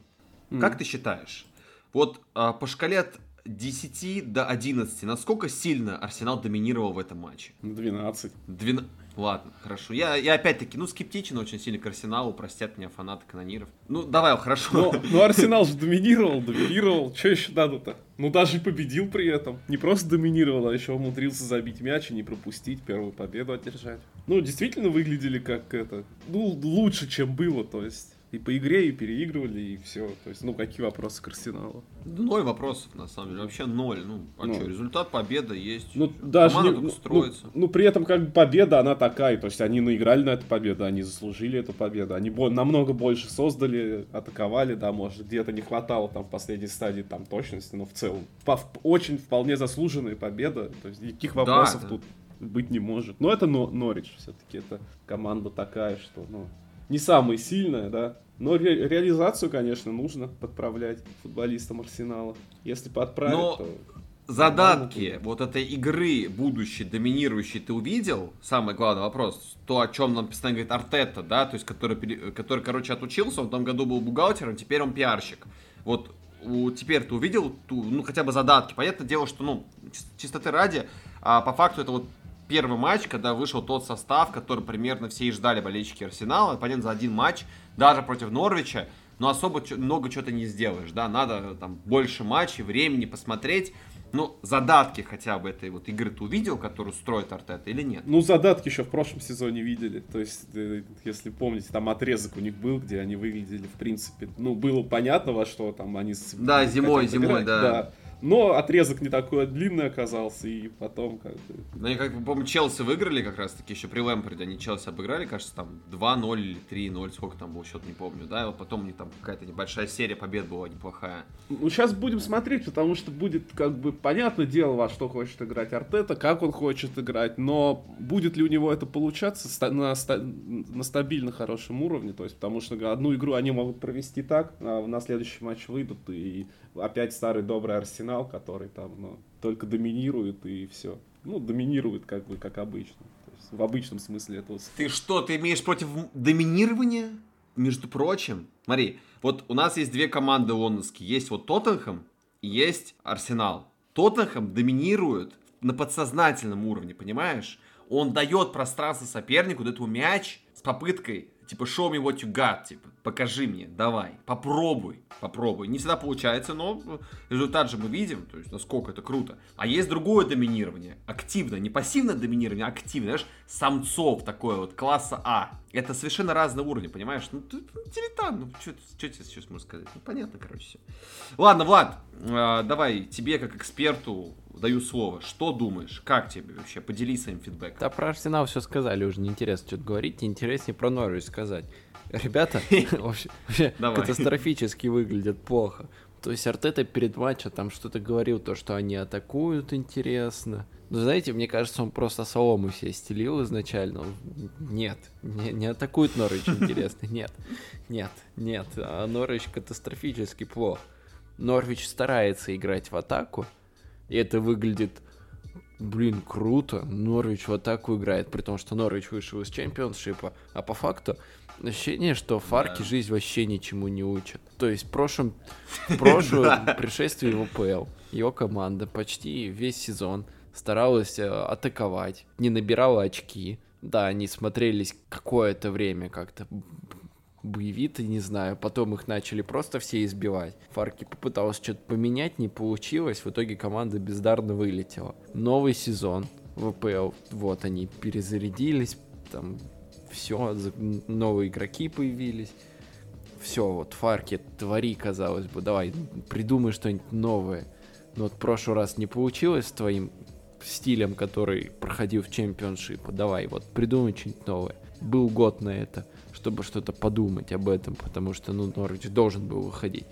A: mm. как ты считаешь, вот э, по шкале от 10 до 11, насколько сильно Арсенал доминировал в этом матче?
B: 12.
A: 12. Ладно, хорошо. Я, я опять-таки, ну, скептичен очень сильно к Арсеналу, простят меня фанаты канониров. Ну, давай, хорошо.
B: Но, ну, [laughs] Арсенал же доминировал, доминировал. Что еще надо-то? Ну, даже победил при этом. Не просто доминировал, а еще умудрился забить мяч и не пропустить, первую победу одержать. Ну, действительно выглядели как это, ну, лучше, чем было, то есть и по игре, и переигрывали, и все. То есть, ну, какие вопросы к Арсеналу?
A: Ноль вопросов, на самом деле. Вообще ноль. Ну, а ну. что, результат победа есть.
B: Ну, даже не, ну, строится. Ну, ну, при этом, как бы, победа, она такая. То есть, они наиграли на эту победу, они заслужили эту победу. Они бо- намного больше создали, атаковали, да, может, где-то не хватало там в последней стадии там точности, но в целом. По- очень вполне заслуженная победа. То есть, никаких вопросов да, тут быть не может. Но это но, Норридж все-таки. Это команда такая, что, ну, не самая сильная, да. Но ре- реализацию, конечно, нужно подправлять футболистам Арсенала. Если подправить, Но... то
A: задатки вот этой игры будущей, доминирующей, ты увидел? Самый главный вопрос. То, о чем нам постоянно говорит Артета, да, то есть, который, который, короче, отучился, он в том году был бухгалтером, теперь он пиарщик. Вот у, теперь ты увидел, ту, ну, хотя бы задатки. Понятное дело, что, ну, чистоты ради, а по факту это вот первый матч, когда вышел тот состав, который примерно все и ждали болельщики Арсенала. Понятно, за один матч, даже против Норвича, но особо много чего-то не сделаешь, да, надо там больше матчей, времени посмотреть. Ну, задатки хотя бы этой вот игры ты увидел, которую строит Артета, или нет?
B: Ну, задатки еще в прошлом сезоне видели. То есть, э, если помните, там отрезок у них был, где они выглядели, в принципе, ну, было понятно, во что там они...
A: Да, зимой, зимой, да. да.
B: Но отрезок не такой длинный оказался, и потом как бы...
A: Ну, они, как бы, по-моему, Челси выиграли как раз-таки еще при Лэмпорде. Они Челси обыграли, кажется, там 2-0 или 3-0, сколько там был счет, не помню, да? И вот потом у них там какая-то небольшая серия побед была неплохая.
B: Ну, сейчас будем смотреть, потому что будет, как бы, понятное дело, во что хочет играть Артета, как он хочет играть, но будет ли у него это получаться на, на стабильно хорошем уровне, то есть, потому что одну игру они могут провести так, а на следующий матч выйдут и опять старый добрый Арсенал, который там ну, только доминирует и все. Ну, доминирует как бы, как обычно. В обычном смысле этого.
A: Ты что, ты имеешь против доминирования? Между прочим, смотри, вот у нас есть две команды лондонские. Есть вот Тоттенхэм и есть Арсенал. Тоттенхэм доминирует на подсознательном уровне, понимаешь? Он дает пространство сопернику, дает ему мяч с попыткой Типа, show me what you got, типа, покажи мне, давай, попробуй, попробуй. Не всегда получается, но результат же мы видим, то есть насколько это круто. А есть другое доминирование, активное, не пассивное доминирование, а активное, знаешь, самцов такое вот, класса А. Это совершенно разные уровни, понимаешь? Ну, ты ну, дилетант, ну, что тебе сейчас можно сказать? Ну, понятно, короче, все. Ладно, Влад, э, давай, тебе как эксперту даю слово. Что думаешь? Как тебе вообще? Поделись своим фидбэком.
C: Да про Арсенал все сказали, уже неинтересно что-то говорить, интереснее про Норвич сказать. Ребята [laughs] вообще, катастрофически выглядят плохо. То есть Артета перед матчем там что-то говорил, то, что они атакуют интересно. Но знаете, мне кажется, он просто солому себе стелил изначально. Нет, не, не атакует Норвич интересно, нет, нет, нет. А Норвич катастрофически плох. Норвич старается играть в атаку, и это выглядит, блин, круто. Норвич в атаку играет, при том, что Норвич вышел из чемпионшипа. А по факту ощущение, что Фарки да. жизнь вообще ничему не учат. То есть в прошлом, в прошлом [laughs] пришествии в УПЛ его команда почти весь сезон старалась э, атаковать, не набирала очки. Да, они смотрелись какое-то время как-то боевиты, не знаю. Потом их начали просто все избивать. Фарки попытался что-то поменять, не получилось. В итоге команда бездарно вылетела. Новый сезон ВПЛ. Вот они перезарядились. Там все, новые игроки появились. Все, вот Фарки, твори, казалось бы, давай, придумай что-нибудь новое. Но вот в прошлый раз не получилось с твоим стилем, который проходил в чемпионшип. Давай, вот придумай что-нибудь новое. Был год на это чтобы что-то подумать об этом, потому что, ну, Норвич должен был выходить.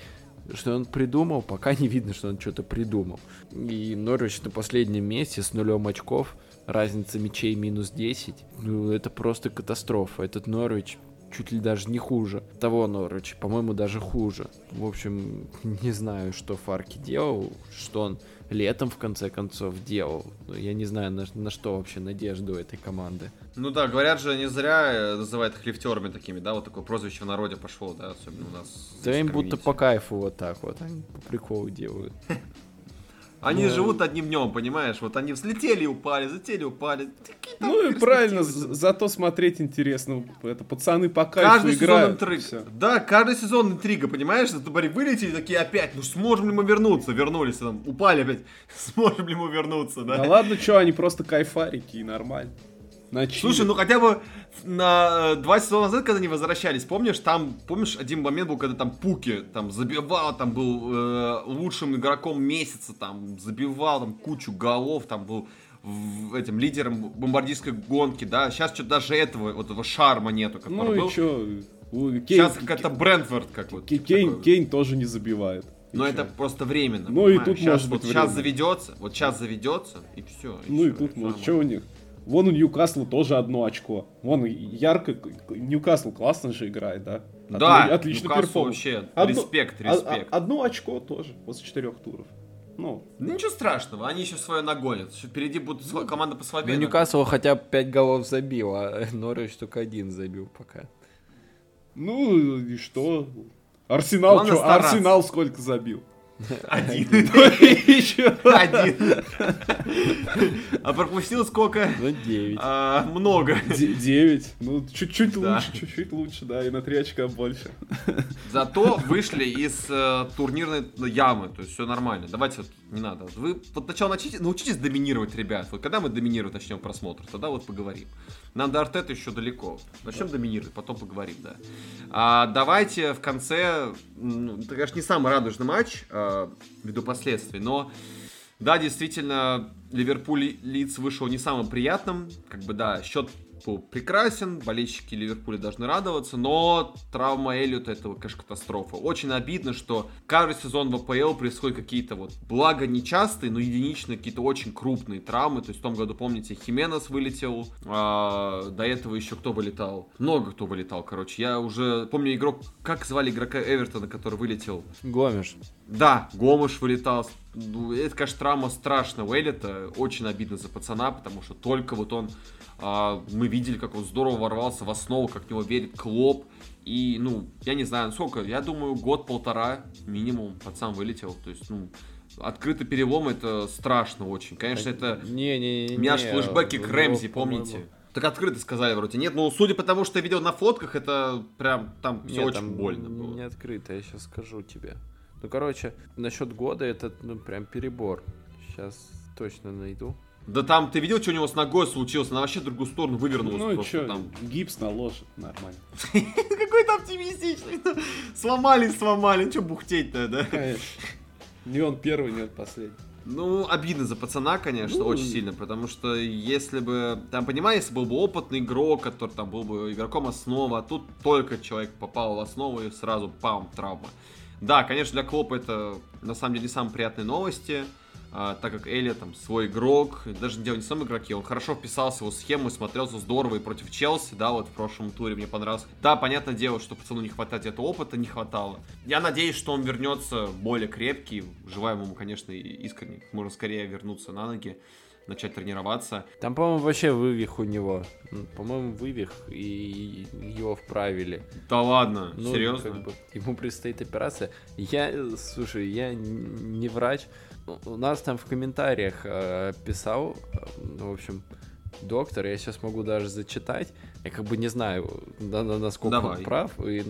C: Что он придумал, пока не видно, что он что-то придумал. И Норвич на последнем месте с нулем очков, разница мячей минус 10. Ну, это просто катастрофа. Этот Норвич чуть ли даже не хуже того Норвича, по-моему, даже хуже. В общем, [laughs] не знаю, что Фарки делал, что он летом, в конце концов, делал. Я не знаю, на, на что вообще надежда у этой команды.
A: Ну да, говорят же, не зря э, называют их лифтерами такими, да, вот такое прозвище в народе пошло, да, особенно у нас.
C: Да им будто по кайфу вот так вот, они по приколу делают. [laughs]
A: Они ну, живут одним днем, понимаешь? Вот они взлетели и упали, взлетели и упали.
B: Ну и правильно, зато смотреть интересно. Это пацаны по кайфу каждый играют.
A: Сезон интрига. Да, каждый сезон интрига, понимаешь? Это вылетели такие опять, ну сможем ли мы вернуться? Вернулись, там, упали опять. [laughs] Сможем ли мы вернуться, да?
B: Да ладно, что, они просто кайфарики и нормально.
A: Начали. Слушай, ну хотя бы на э, два сезона назад, когда они возвращались, помнишь, там, помнишь, один момент был, когда там Пуки там забивал, там был э, лучшим игроком месяца, там забивал там кучу голов, там был в, этим лидером бомбардистской гонки, да, сейчас что-то даже этого, вот этого шарма нету, который ну был. и чё? Кейн, сейчас какая-то Брентфорд как вот.
B: Кейн, Кейн тоже не забивает.
A: Но это просто временно.
B: Ну понимаешь? и тут
A: сейчас,
B: может
A: вот быть сейчас заведется, вот сейчас заведется и все.
B: И ну все, и тут может, что у них? Вон у Ньюкасла тоже одно очко. Вон ярко, Ньюкасл классно же играет, да?
A: Да, отлично перформ. вообще, одно, респект, а, респект.
B: А, одно очко тоже после четырех туров. Ну.
A: ну, ничего страшного, они еще свое нагонят. Еще впереди будут ну, команда послабее.
C: Ну, Ньюкасл хотя бы 5 голов забил, а [laughs] Норвич только один забил пока.
B: Ну, и что? Арсенал, что? Арсенал сколько забил? [laughs]
A: Один. [laughs] Один. А пропустил сколько?
C: Ну, девять.
A: А, много.
B: Девять. Ну, чуть-чуть лучше, чуть-чуть лучше, да, и на три очка больше.
A: Зато вышли из э, турнирной ямы, то есть все нормально. Давайте не надо. Вы вот сначала научитесь, научитесь доминировать, ребят. Вот когда мы доминировать начнем просмотр, тогда вот поговорим. Нам до Артета еще далеко. Начнем да. доминировать, потом поговорим, да. А, давайте в конце, ну, это, конечно, не самый радужный матч, а, ввиду последствий, но да, действительно, Ливерпуль Лиц вышел не самым приятным. Как бы, да, счет был прекрасен, болельщики Ливерпуля должны радоваться, но травма Эллиота это, конечно, катастрофа. Очень обидно, что каждый сезон в АПЛ происходят какие-то вот, благо нечастые, но единичные, какие-то очень крупные травмы. То есть в том году, помните, Хименес вылетел, а, до этого еще кто вылетал? Много кто вылетал, короче. Я уже помню игрок, как звали игрока Эвертона, который вылетел?
C: Гомеш.
A: Да, Гомеш вылетал. Ну, это, конечно, травма страшного Эллиота. Очень обидно за пацана, потому что только вот он а, мы видели, как он здорово ворвался в основу, как в него верит Клоп. И, ну, я не знаю, сколько, я думаю, год-полтора минимум пацан вылетел. То есть, ну, открытый перелом это страшно очень. Конечно, это...
C: Не, не, не.
A: У меня аж флешбеки к Рэмзи, помните? Так открыто сказали вроде. Нет, ну судя по тому, что я видел на фотках, это прям там все
C: Нет,
A: очень
C: там
A: больно было.
C: Не открыто, я сейчас скажу тебе. Ну, короче, насчет года это, ну, прям перебор. Сейчас точно найду.
A: Да там, ты видел, что у него с ногой случилось? Она вообще в другую сторону вывернулась
B: Ну что,
A: там.
B: гипс наложит, нормально. [laughs]
A: Какой-то оптимистичный. Сломали, сломали. Что бухтеть-то, да?
B: Конечно. Не он первый, не он последний.
A: Ну, обидно за пацана, конечно,
B: Ну,
A: очень сильно, потому что если бы, там, понимаешь, если был бы опытный игрок, который там был бы игроком основы, а тут только человек попал в основу и сразу пам, травма. Да, конечно, для Клопа это на самом деле не самые приятные новости, а, так как Эли там свой игрок, даже дело не сам игроки, он хорошо вписался в его схему, смотрелся здорово и против Челси, да, вот в прошлом туре мне понравилось. Да, понятное дело, что пацану не хватает этого опыта, не хватало. Я надеюсь, что он вернется более крепкий, желаю ему, конечно, искренне, можно скорее вернуться на ноги, начать тренироваться.
C: Там, по-моему, вообще вывих у него. По-моему, вывих, и его вправили.
A: Да ладно,
C: Ну,
A: серьезно?
C: как бы, ему предстоит операция. Я, слушай, я не врач. У- нас там в комментариях э, писал, э, в общем, доктор, я сейчас могу даже зачитать. Я как бы не знаю, на- на- насколько
A: Давай.
C: он прав, и,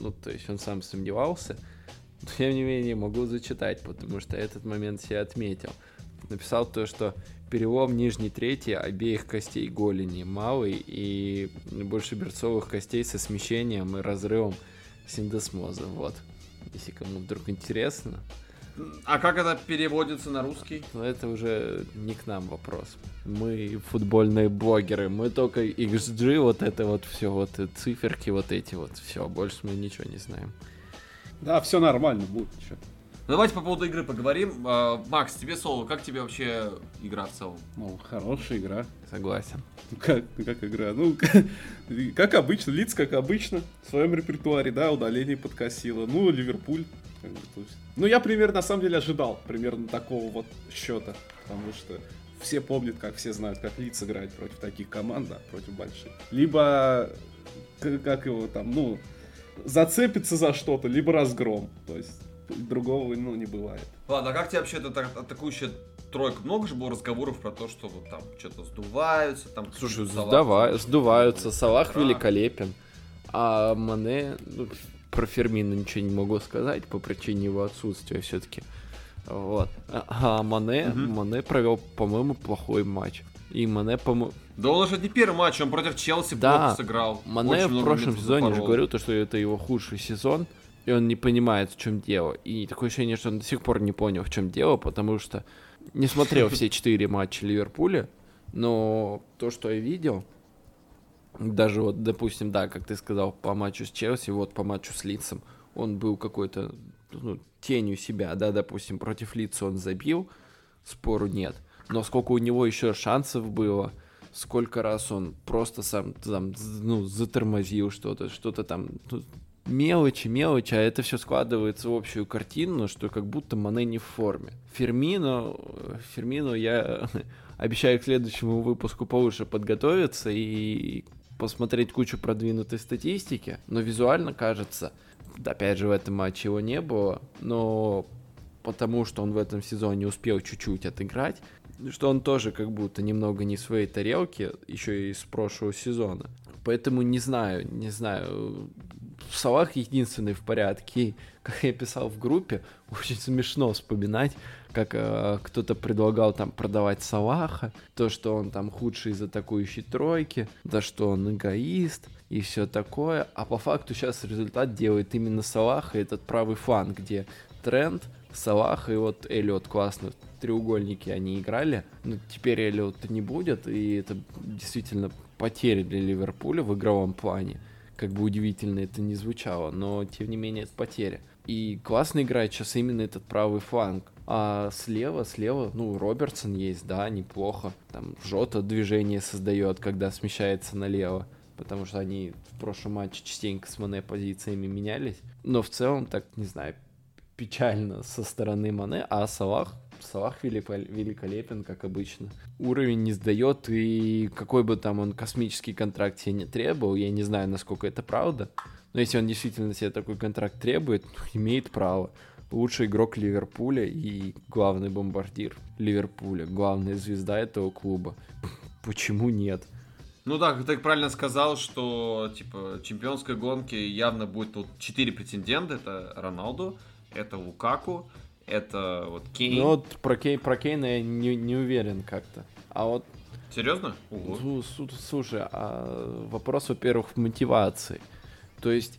C: ну, то есть он сам сомневался. Но, тем не менее, могу зачитать, потому что этот момент себе отметил. Написал то, что перелом нижней трети обеих костей голени малый и больше берцовых костей со смещением и разрывом синдесмоза. Вот. Если кому вдруг интересно.
A: А как это переводится на русский?
C: Но это уже не к нам вопрос. Мы футбольные блогеры, мы только XG, вот это вот все, вот циферки вот эти вот, все, больше мы ничего не знаем.
B: Да, все нормально будет. чё.
A: Ну, Давайте по поводу игры поговорим. А, Макс, тебе слово. Как тебе вообще игра в целом?
B: Ну, хорошая игра.
C: Согласен.
B: Ну, Как, как игра? Ну, [laughs] как обычно, Лиц, как обычно, в своем репертуаре, да, удаление подкосило. Ну, Ливерпуль. как бы, то есть- Ну, я примерно, на самом деле, ожидал примерно такого вот счета, потому что все помнят, как все знают, как Лиц играет против таких команд, да, против больших. Либо, как его там, ну, зацепится за что-то, либо разгром. То есть, другого, ну, не бывает.
A: Ладно, а как тебе вообще эта так- атакующая тройка? Много же было разговоров про то, что вот там что-то сдуваются, там...
C: Слушай,
A: Салах-
C: сдава- сдуваются, Салах
A: Да.
C: великолепен. А Мане, ну, про Фермина ничего не могу сказать по причине его отсутствия все-таки. Вот. А Мане,
A: Мгм.
C: Мане провел, по-моему, плохой матч. И Мане, по-моему,
A: Да он уже не первый матч, он против Челси
C: Да.
A: плохо сыграл.
C: Мане
A: Очень
C: в прошлом сезоне же
A: запорол.
C: говорил, то, что это его худший сезон, и он не понимает, в чем дело. И такое ощущение, что он до сих пор не понял, в чем дело, потому что не смотрел все четыре матча Ливерпуля, но то, что я видел, даже вот, допустим, да, как ты сказал, по матчу с Челси, вот по матчу с Лицем, он был какой-то ну, тенью себя, да, допустим, против Лица он забил, спору нет. Но сколько у него еще шансов было, сколько раз он просто сам там, ну, затормозил что-то, что-то там, ну, мелочи, мелочи, а это все складывается в общую картину, что как будто Мане не в форме. Фермино, Фермино я [laughs] обещаю к следующему выпуску получше подготовиться и посмотреть кучу продвинутой статистики, но визуально кажется, опять же в этом матче его не было, но потому что он в этом сезоне успел чуть-чуть отыграть, что он тоже как будто немного не в своей тарелке, еще и с прошлого сезона. Поэтому не знаю, не знаю. Салах единственный в порядке. [laughs] Как я писал в группе, [laughs] очень смешно вспоминать, как э, кто-то предлагал там продавать Салаха, то, что он там худший из атакующей тройки, да что он эгоист и все такое. А по факту сейчас результат делает именно Салах и этот правый фланг, где Тренд, Салах и вот Эллиот классно в треугольнике они играли. Но теперь Эллиота не будет, и это действительно потеря для Ливерпуля в игровом плане. Как бы удивительно это не звучало, но тем не менее это потеря. И классно играет сейчас именно этот правый фланг. А слева, слева, ну, Робертсон есть, да, неплохо. Там Жота движение создает, когда смещается налево. Потому что они в прошлом матче частенько с Мане позициями менялись. Но в целом, так, не знаю, печально со стороны Мане, а Салах, Салах великол- великолепен, как обычно. Уровень не сдает, и какой бы там он космический контракт себе не требовал, я не знаю, насколько это правда, но если он действительно себе такой контракт требует, ну, имеет право. Лучший игрок Ливерпуля и главный бомбардир Ливерпуля, главная звезда этого клуба. [laughs] Почему нет?
A: Ну да, ты правильно сказал, что типа чемпионской гонки явно будет тут четыре претендента. Это Роналду, это Лукаку, это вот Кейн. Ну вот
C: про, Кей, про Кейна я не, не уверен как-то. А вот...
A: Серьезно?
C: Ого. Слушай, а вопрос, во-первых, в мотивации. То есть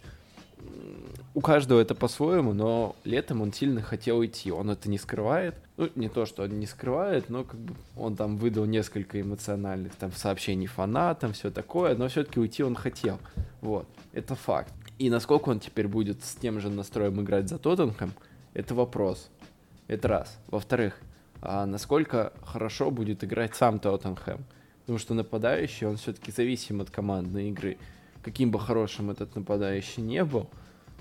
C: у каждого это по-своему, но летом он сильно хотел идти. Он это не скрывает. Ну, не то, что он не скрывает, но как бы он там выдал несколько эмоциональных там сообщений фанатам, все такое, но все-таки уйти он хотел. Вот, это факт. И насколько он теперь будет с тем же настроем играть за Тоттенхэм, это вопрос. Это раз. Во-вторых, а насколько хорошо будет играть сам Тоттенхэм. Потому что нападающий, он все-таки зависим от командной игры. Каким бы хорошим этот нападающий не был,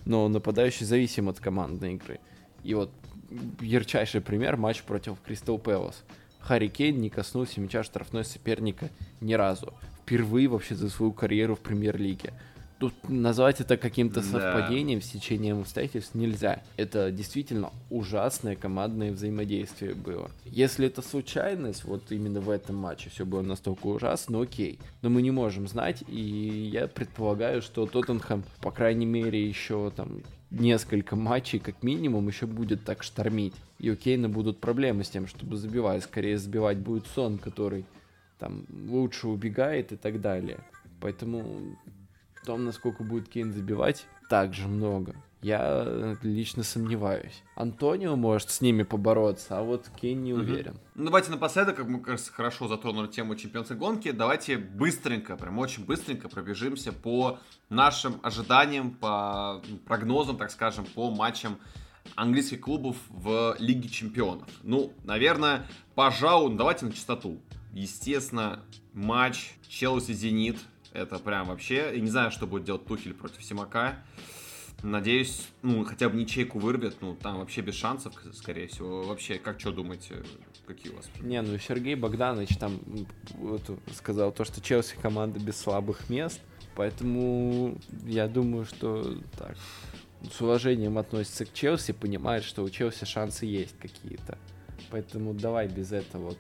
C: но нападающий зависим от командной игры. И вот ярчайший пример матч против Кристал Пэлас. Харри Кейн не коснулся мяча штрафной соперника ни разу. Впервые вообще за свою карьеру в премьер-лиге. Тут назвать это каким-то совпадением, да. сечением обстоятельств нельзя. Это действительно ужасное командное взаимодействие было. Если это случайность, вот именно в этом матче все было настолько ужасно, окей. Но мы не можем знать, и я предполагаю, что Тоттенхэм, по крайней мере, еще там несколько матчей, как минимум, еще будет так штормить. И у Кейна будут проблемы с тем, чтобы забивать. Скорее забивать будет Сон, который там лучше убегает и так далее. Поэтому том, насколько будет Кейн забивать, также много. Я э, лично сомневаюсь. Антонио может с ними побороться, а вот Кейн не уверен. Угу.
A: Ну, давайте напоследок, как мы, кажется, хорошо затронули тему чемпионской гонки, давайте быстренько, прям очень быстренько пробежимся по нашим ожиданиям, по прогнозам, так скажем, по матчам английских клубов в Лиге Чемпионов. Ну, наверное, пожалуй, ну, давайте на чистоту. Естественно, матч Челси-Зенит это прям вообще... И не знаю, что будет делать Тухель против Симака. Надеюсь, ну, хотя бы ничейку вырвет, ну, там вообще без шансов, скорее всего. Вообще, как что думаете, какие у вас?
C: Не, ну, Сергей Богданович там вот, сказал то, что Челси команда без слабых мест, поэтому я думаю, что так, с уважением относится к Челси, понимает, что у Челси шансы есть какие-то. Поэтому давай без этого вот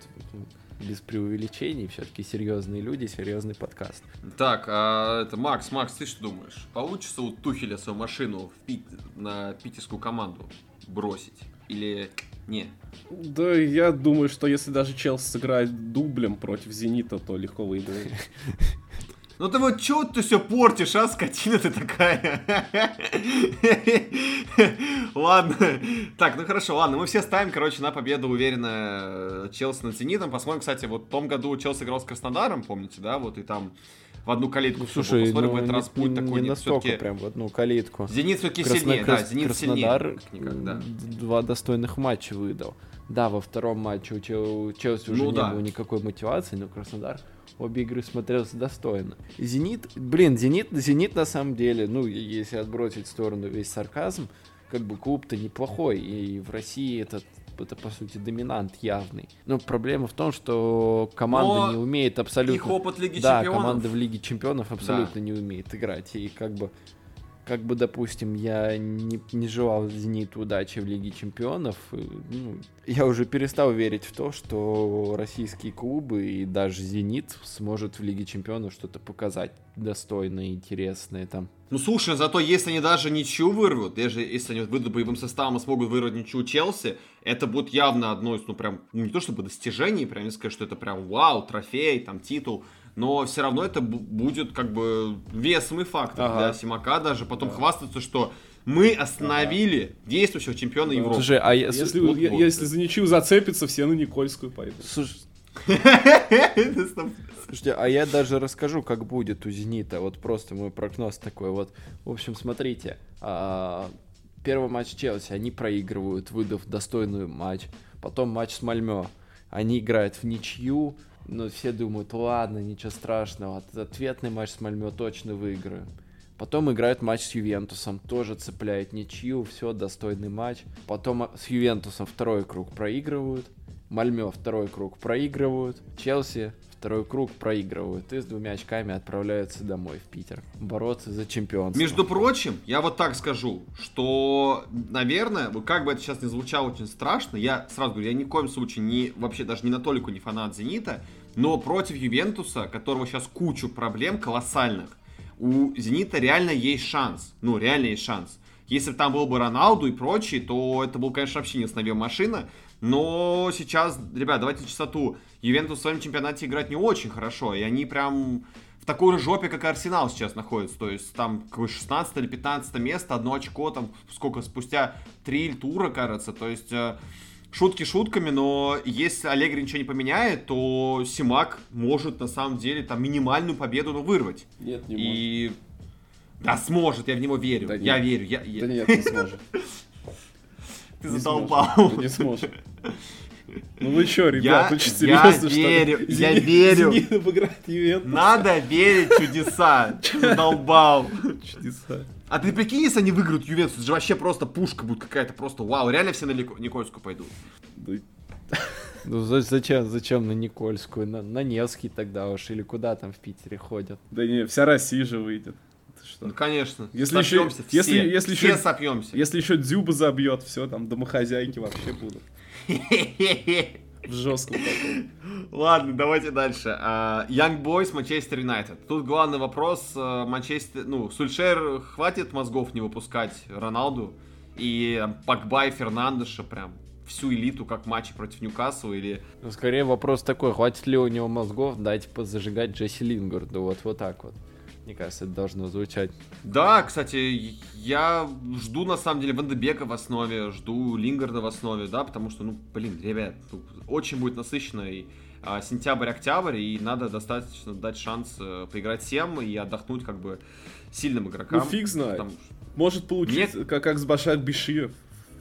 C: без преувеличений, все-таки серьезные люди, серьезный подкаст.
A: Так, а это Макс, Макс, ты что думаешь? Получится у Тухеля свою машину в Пит, на питерскую команду бросить? Или не?
B: Да, я думаю, что если даже Челси сыграет дублем против Зенита, то легко выиграет. [laughs]
A: Ну ты вот чё ты все портишь, а, скотина ты такая? Ладно. Так, ну хорошо, ладно, мы все ставим, короче, на победу уверенно э, Челси над Зенитом. Посмотрим, кстати, вот в том году Челси играл с Краснодаром, помните, да, вот и там в одну калитку. Ну,
C: слушай, Посмотрим, ну, в этот раз путь такой не настолько прям в одну калитку.
A: Зенит все-таки сильнее, да, Зенит
C: Краснодар сильнее. Два достойных матча выдал. Да, во втором матче у Челси уже ну, не да. было никакой мотивации, но Краснодар обе игры смотрелся достойно. Зенит, блин, Зенит, Зенит на самом деле, ну, если отбросить в сторону весь сарказм, как бы клуб-то неплохой, и в России этот это по сути доминант явный. Но проблема в том, что команда Но не умеет абсолютно. Их
A: опыт Лиги
C: да,
A: Чемпионов.
C: команда в Лиге Чемпионов абсолютно да. не умеет играть. И как бы как бы, допустим, я не, не желал Зениту удачи в Лиге Чемпионов, ну, я уже перестал верить в то, что российские клубы и даже Зенит сможет в Лиге Чемпионов что-то показать достойное, интересное там.
A: Ну слушай, зато если они даже ничью вырвут, даже если они выйдут боевым составом и смогут вырвать ничью Челси, это будет явно одно из, ну прям, ну, не то чтобы достижений, прям не сказать, что это прям вау, трофей, там титул, но все равно это будет как бы весомый фактор ага. для Симака даже потом да. хвастаться, что мы остановили ага. действующего чемпиона да. Европы.
B: Слушай, а если, если, вот, если за ничью зацепится, все на Никольскую пойдут. Слушай, [laughs]
C: Слушайте, а я даже расскажу, как будет у Зенита. Вот просто мой прогноз такой. Вот, в общем, смотрите. А, первый матч Челси, они проигрывают, выдав достойную матч. Потом матч с Мальмё. Они играют в ничью, но все думают, ладно, ничего страшного, ответный матч с Мальмё точно выиграем. Потом играют матч с Ювентусом, тоже цепляет ничью, все, достойный матч. Потом с Ювентусом второй круг проигрывают. Мальмё второй круг проигрывают. Челси второй круг проигрывают и с двумя очками отправляются домой в Питер бороться за чемпионство.
A: Между прочим, я вот так скажу, что, наверное, как бы это сейчас не звучало очень страшно, я сразу говорю, я ни в коем случае не, вообще даже не на толику не фанат «Зенита», Но против Ювентуса, которого сейчас кучу проблем колоссальных, у Зенита реально есть шанс. Ну, реально есть шанс. Если бы там был бы Роналду и прочие, то это был, конечно, вообще не остановил машина. Но сейчас, ребят, давайте чистоту. Ювентус в своем чемпионате играть не очень хорошо. И они прям в такой же жопе, как и Арсенал сейчас находится. То есть там какое 16 или 15 место, одно очко, там сколько, спустя три тура, кажется. То есть э, шутки шутками, но если Аллегри ничего не поменяет, то Симак может на самом деле там минимальную победу ну, вырвать.
B: Нет, не
A: И... Да, сможет, я в него верю.
B: Да
A: я
B: нет.
A: верю. Я, я-
B: Да нет, не сможет. [laughs]
A: Ты задолбал.
B: Не сможет. Ну вы что, ребят,
A: Я-
B: очень
A: я
B: серьезно, что ли?
A: верю, я верю.
B: Зенит обыграет.
A: Надо верить в чудеса. [laughs] Задолбал.
B: Чудеса.
A: А ты прикинь, если они выиграют Ювентус, это же вообще просто пушка будет какая-то, просто вау, реально все на Никольскую пойдут. [laughs]
C: Ну за- зачем, зачем на Никольскую? На, на Невский тогда уж, или куда там в Питере ходят?
B: Да не, вся Россия же выйдет. Что?
A: Ну, конечно.
B: Если еще-
A: все.
B: если- если
A: все
B: еще-
A: сопьемся.
B: Если еще Дзюба забьет, все, там домохозяйки вообще будут. [laughs] В жестком таком.
A: Ладно, давайте дальше. Young Boys, Манчестер Юнайтед. Тут главный вопрос. э, Манчестер, ну, Сульшер хватит мозгов не выпускать Роналду и Пакба и Фернандеша прям всю элиту, как матчи против Ньюкасла или...
C: Ну, скорее вопрос такой, хватит ли у него мозгов дать позажигать Джесси Лингарду, вот, вот так вот. Мне кажется, это должно звучать.
A: Да, кстати, я жду на самом деле Вандебека в основе, жду Лингарда в основе, да, потому что, ну, блин, ребят, тут очень будет насыщенный а, сентябрь-октябрь, и надо достаточно дать шанс э, поиграть всем и отдохнуть как бы сильным игрокам.
B: Ну фиг знает.
A: Потому-
B: Может получиться, как, как с Башак Бишиев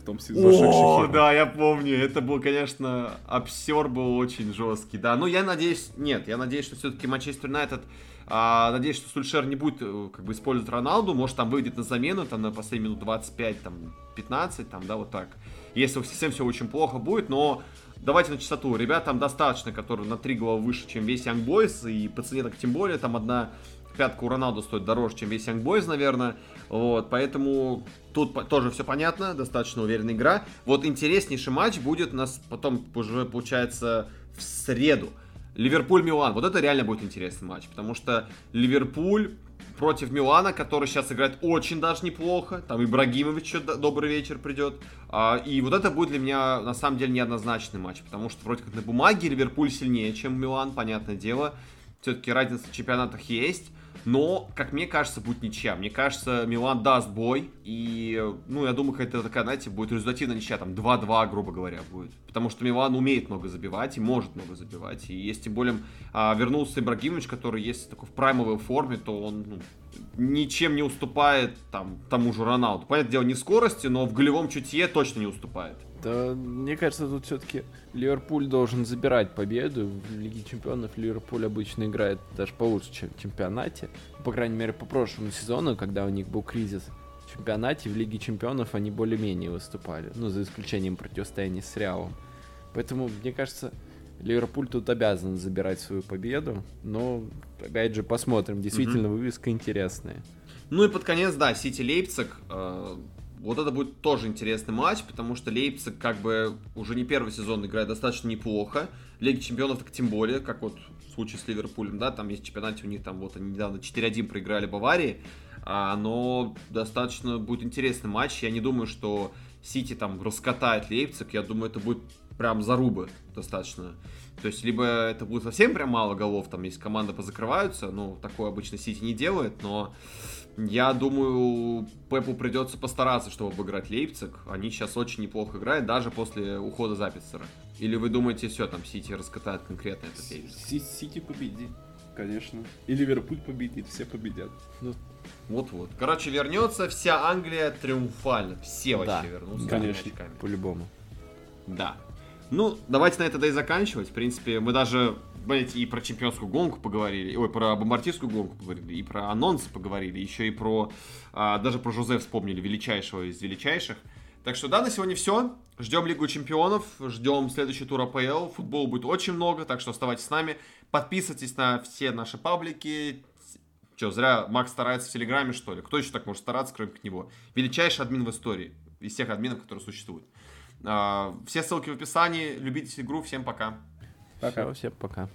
B: в том сезоне.
A: О, да, я помню, это был, конечно, обсер был очень жесткий, да. Ну, я надеюсь, нет, я надеюсь, что все-таки Манчестер Юнайтед, а, надеюсь, что Сульшер не будет э, как бы использовать Роналду, может, там выйдет на замену, там, на последние минут 25, там, 15, там, да, вот так. Если совсем все очень плохо будет, но давайте на чистоту. Ребят там достаточно, которые на три головы выше, чем весь Young Boys, и по цене так тем более, там одна пятка у Роналду стоит дороже, чем весь Young Boys, наверное. Вот, поэтому тут тоже все понятно, достаточно уверенная игра. Вот интереснейший матч будет у нас потом уже, получается, в среду. Ливерпуль-Милан. Вот это реально будет интересный матч, потому что Ливерпуль против Милана, который сейчас играет очень даже неплохо. Там Ибрагимович еще добрый вечер придет. А, и вот это будет для меня на самом деле неоднозначный матч, потому что вроде как на бумаге Ливерпуль сильнее, чем Милан, понятное дело. Все-таки разница в чемпионатах есть. Но, как мне кажется, будет ничья. Мне кажется, Милан даст бой. И, ну, я думаю, какая-то такая, знаете, будет результативная ничья. Там 2-2, грубо говоря, будет. Потому что Милан умеет много забивать и может много забивать. И если тем более а, вернулся Ибрагимович, который есть такой в праймовой форме, то он ну, ничем не уступает там тому же Роналду. Понятное дело, не скорости, но в голевом чутье точно не уступает.
C: Да, мне кажется, тут все-таки Ливерпуль должен забирать победу. В Лиге Чемпионов Ливерпуль обычно играет даже получше, чем в чемпионате. По крайней мере, по прошлому сезону, когда у них был кризис в чемпионате, в Лиге Чемпионов они более-менее выступали. Ну, за исключением противостояния с Реалом. Поэтому, мне кажется, Ливерпуль тут обязан забирать свою победу. Но, опять же, посмотрим. Действительно, вывеска интересная.
A: Ну и под конец, да, Сити Лейпциг. э, вот это будет тоже интересный матч, потому что Лейпциг как бы уже не первый сезон играет достаточно неплохо. Лиги Чемпионов так тем более, как вот в случае с Ливерпулем, да, там есть в чемпионате у них там вот они недавно 4-1 проиграли Баварии, а, но достаточно будет интересный матч. Я не думаю, что Сити там раскатает Лейпциг, я думаю, это будет прям зарубы достаточно. То есть, либо это будет совсем прям мало голов, там, если команда позакрываются, ну, такое обычно Сити не делает, но я думаю, Пепу придется постараться, чтобы обыграть Лейпциг. Они сейчас очень неплохо играют, даже после ухода Записера. Или вы думаете, все, там Сити раскатает конкретно этот Лейпциг?
B: Си- Сити победит, конечно. И Ливерпуль победит, все победят.
A: Вот-вот. Короче, вернется вся Англия триумфально. Все вообще
C: Да,
A: вернутся.
B: конечно.
C: По-любому.
A: Да. Ну, давайте на это да и заканчивать. В принципе, мы даже, знаете, и про чемпионскую гонку поговорили, ой, про бомбардирскую гонку поговорили, и про анонсы поговорили, еще и про, а, даже про Жозе вспомнили, величайшего из величайших. Так что да, на сегодня все. Ждем Лигу Чемпионов, ждем следующий тур АПЛ. Футбола будет очень много, так что оставайтесь с нами. Подписывайтесь на все наши паблики. Че, зря Макс старается в Телеграме, что ли? Кто еще так может стараться, кроме него? Величайший админ в истории. Из всех админов, которые существуют. А, Все ссылки в описании. Любите игру. Всем пока.
B: Пока.
C: Всё, всем пока.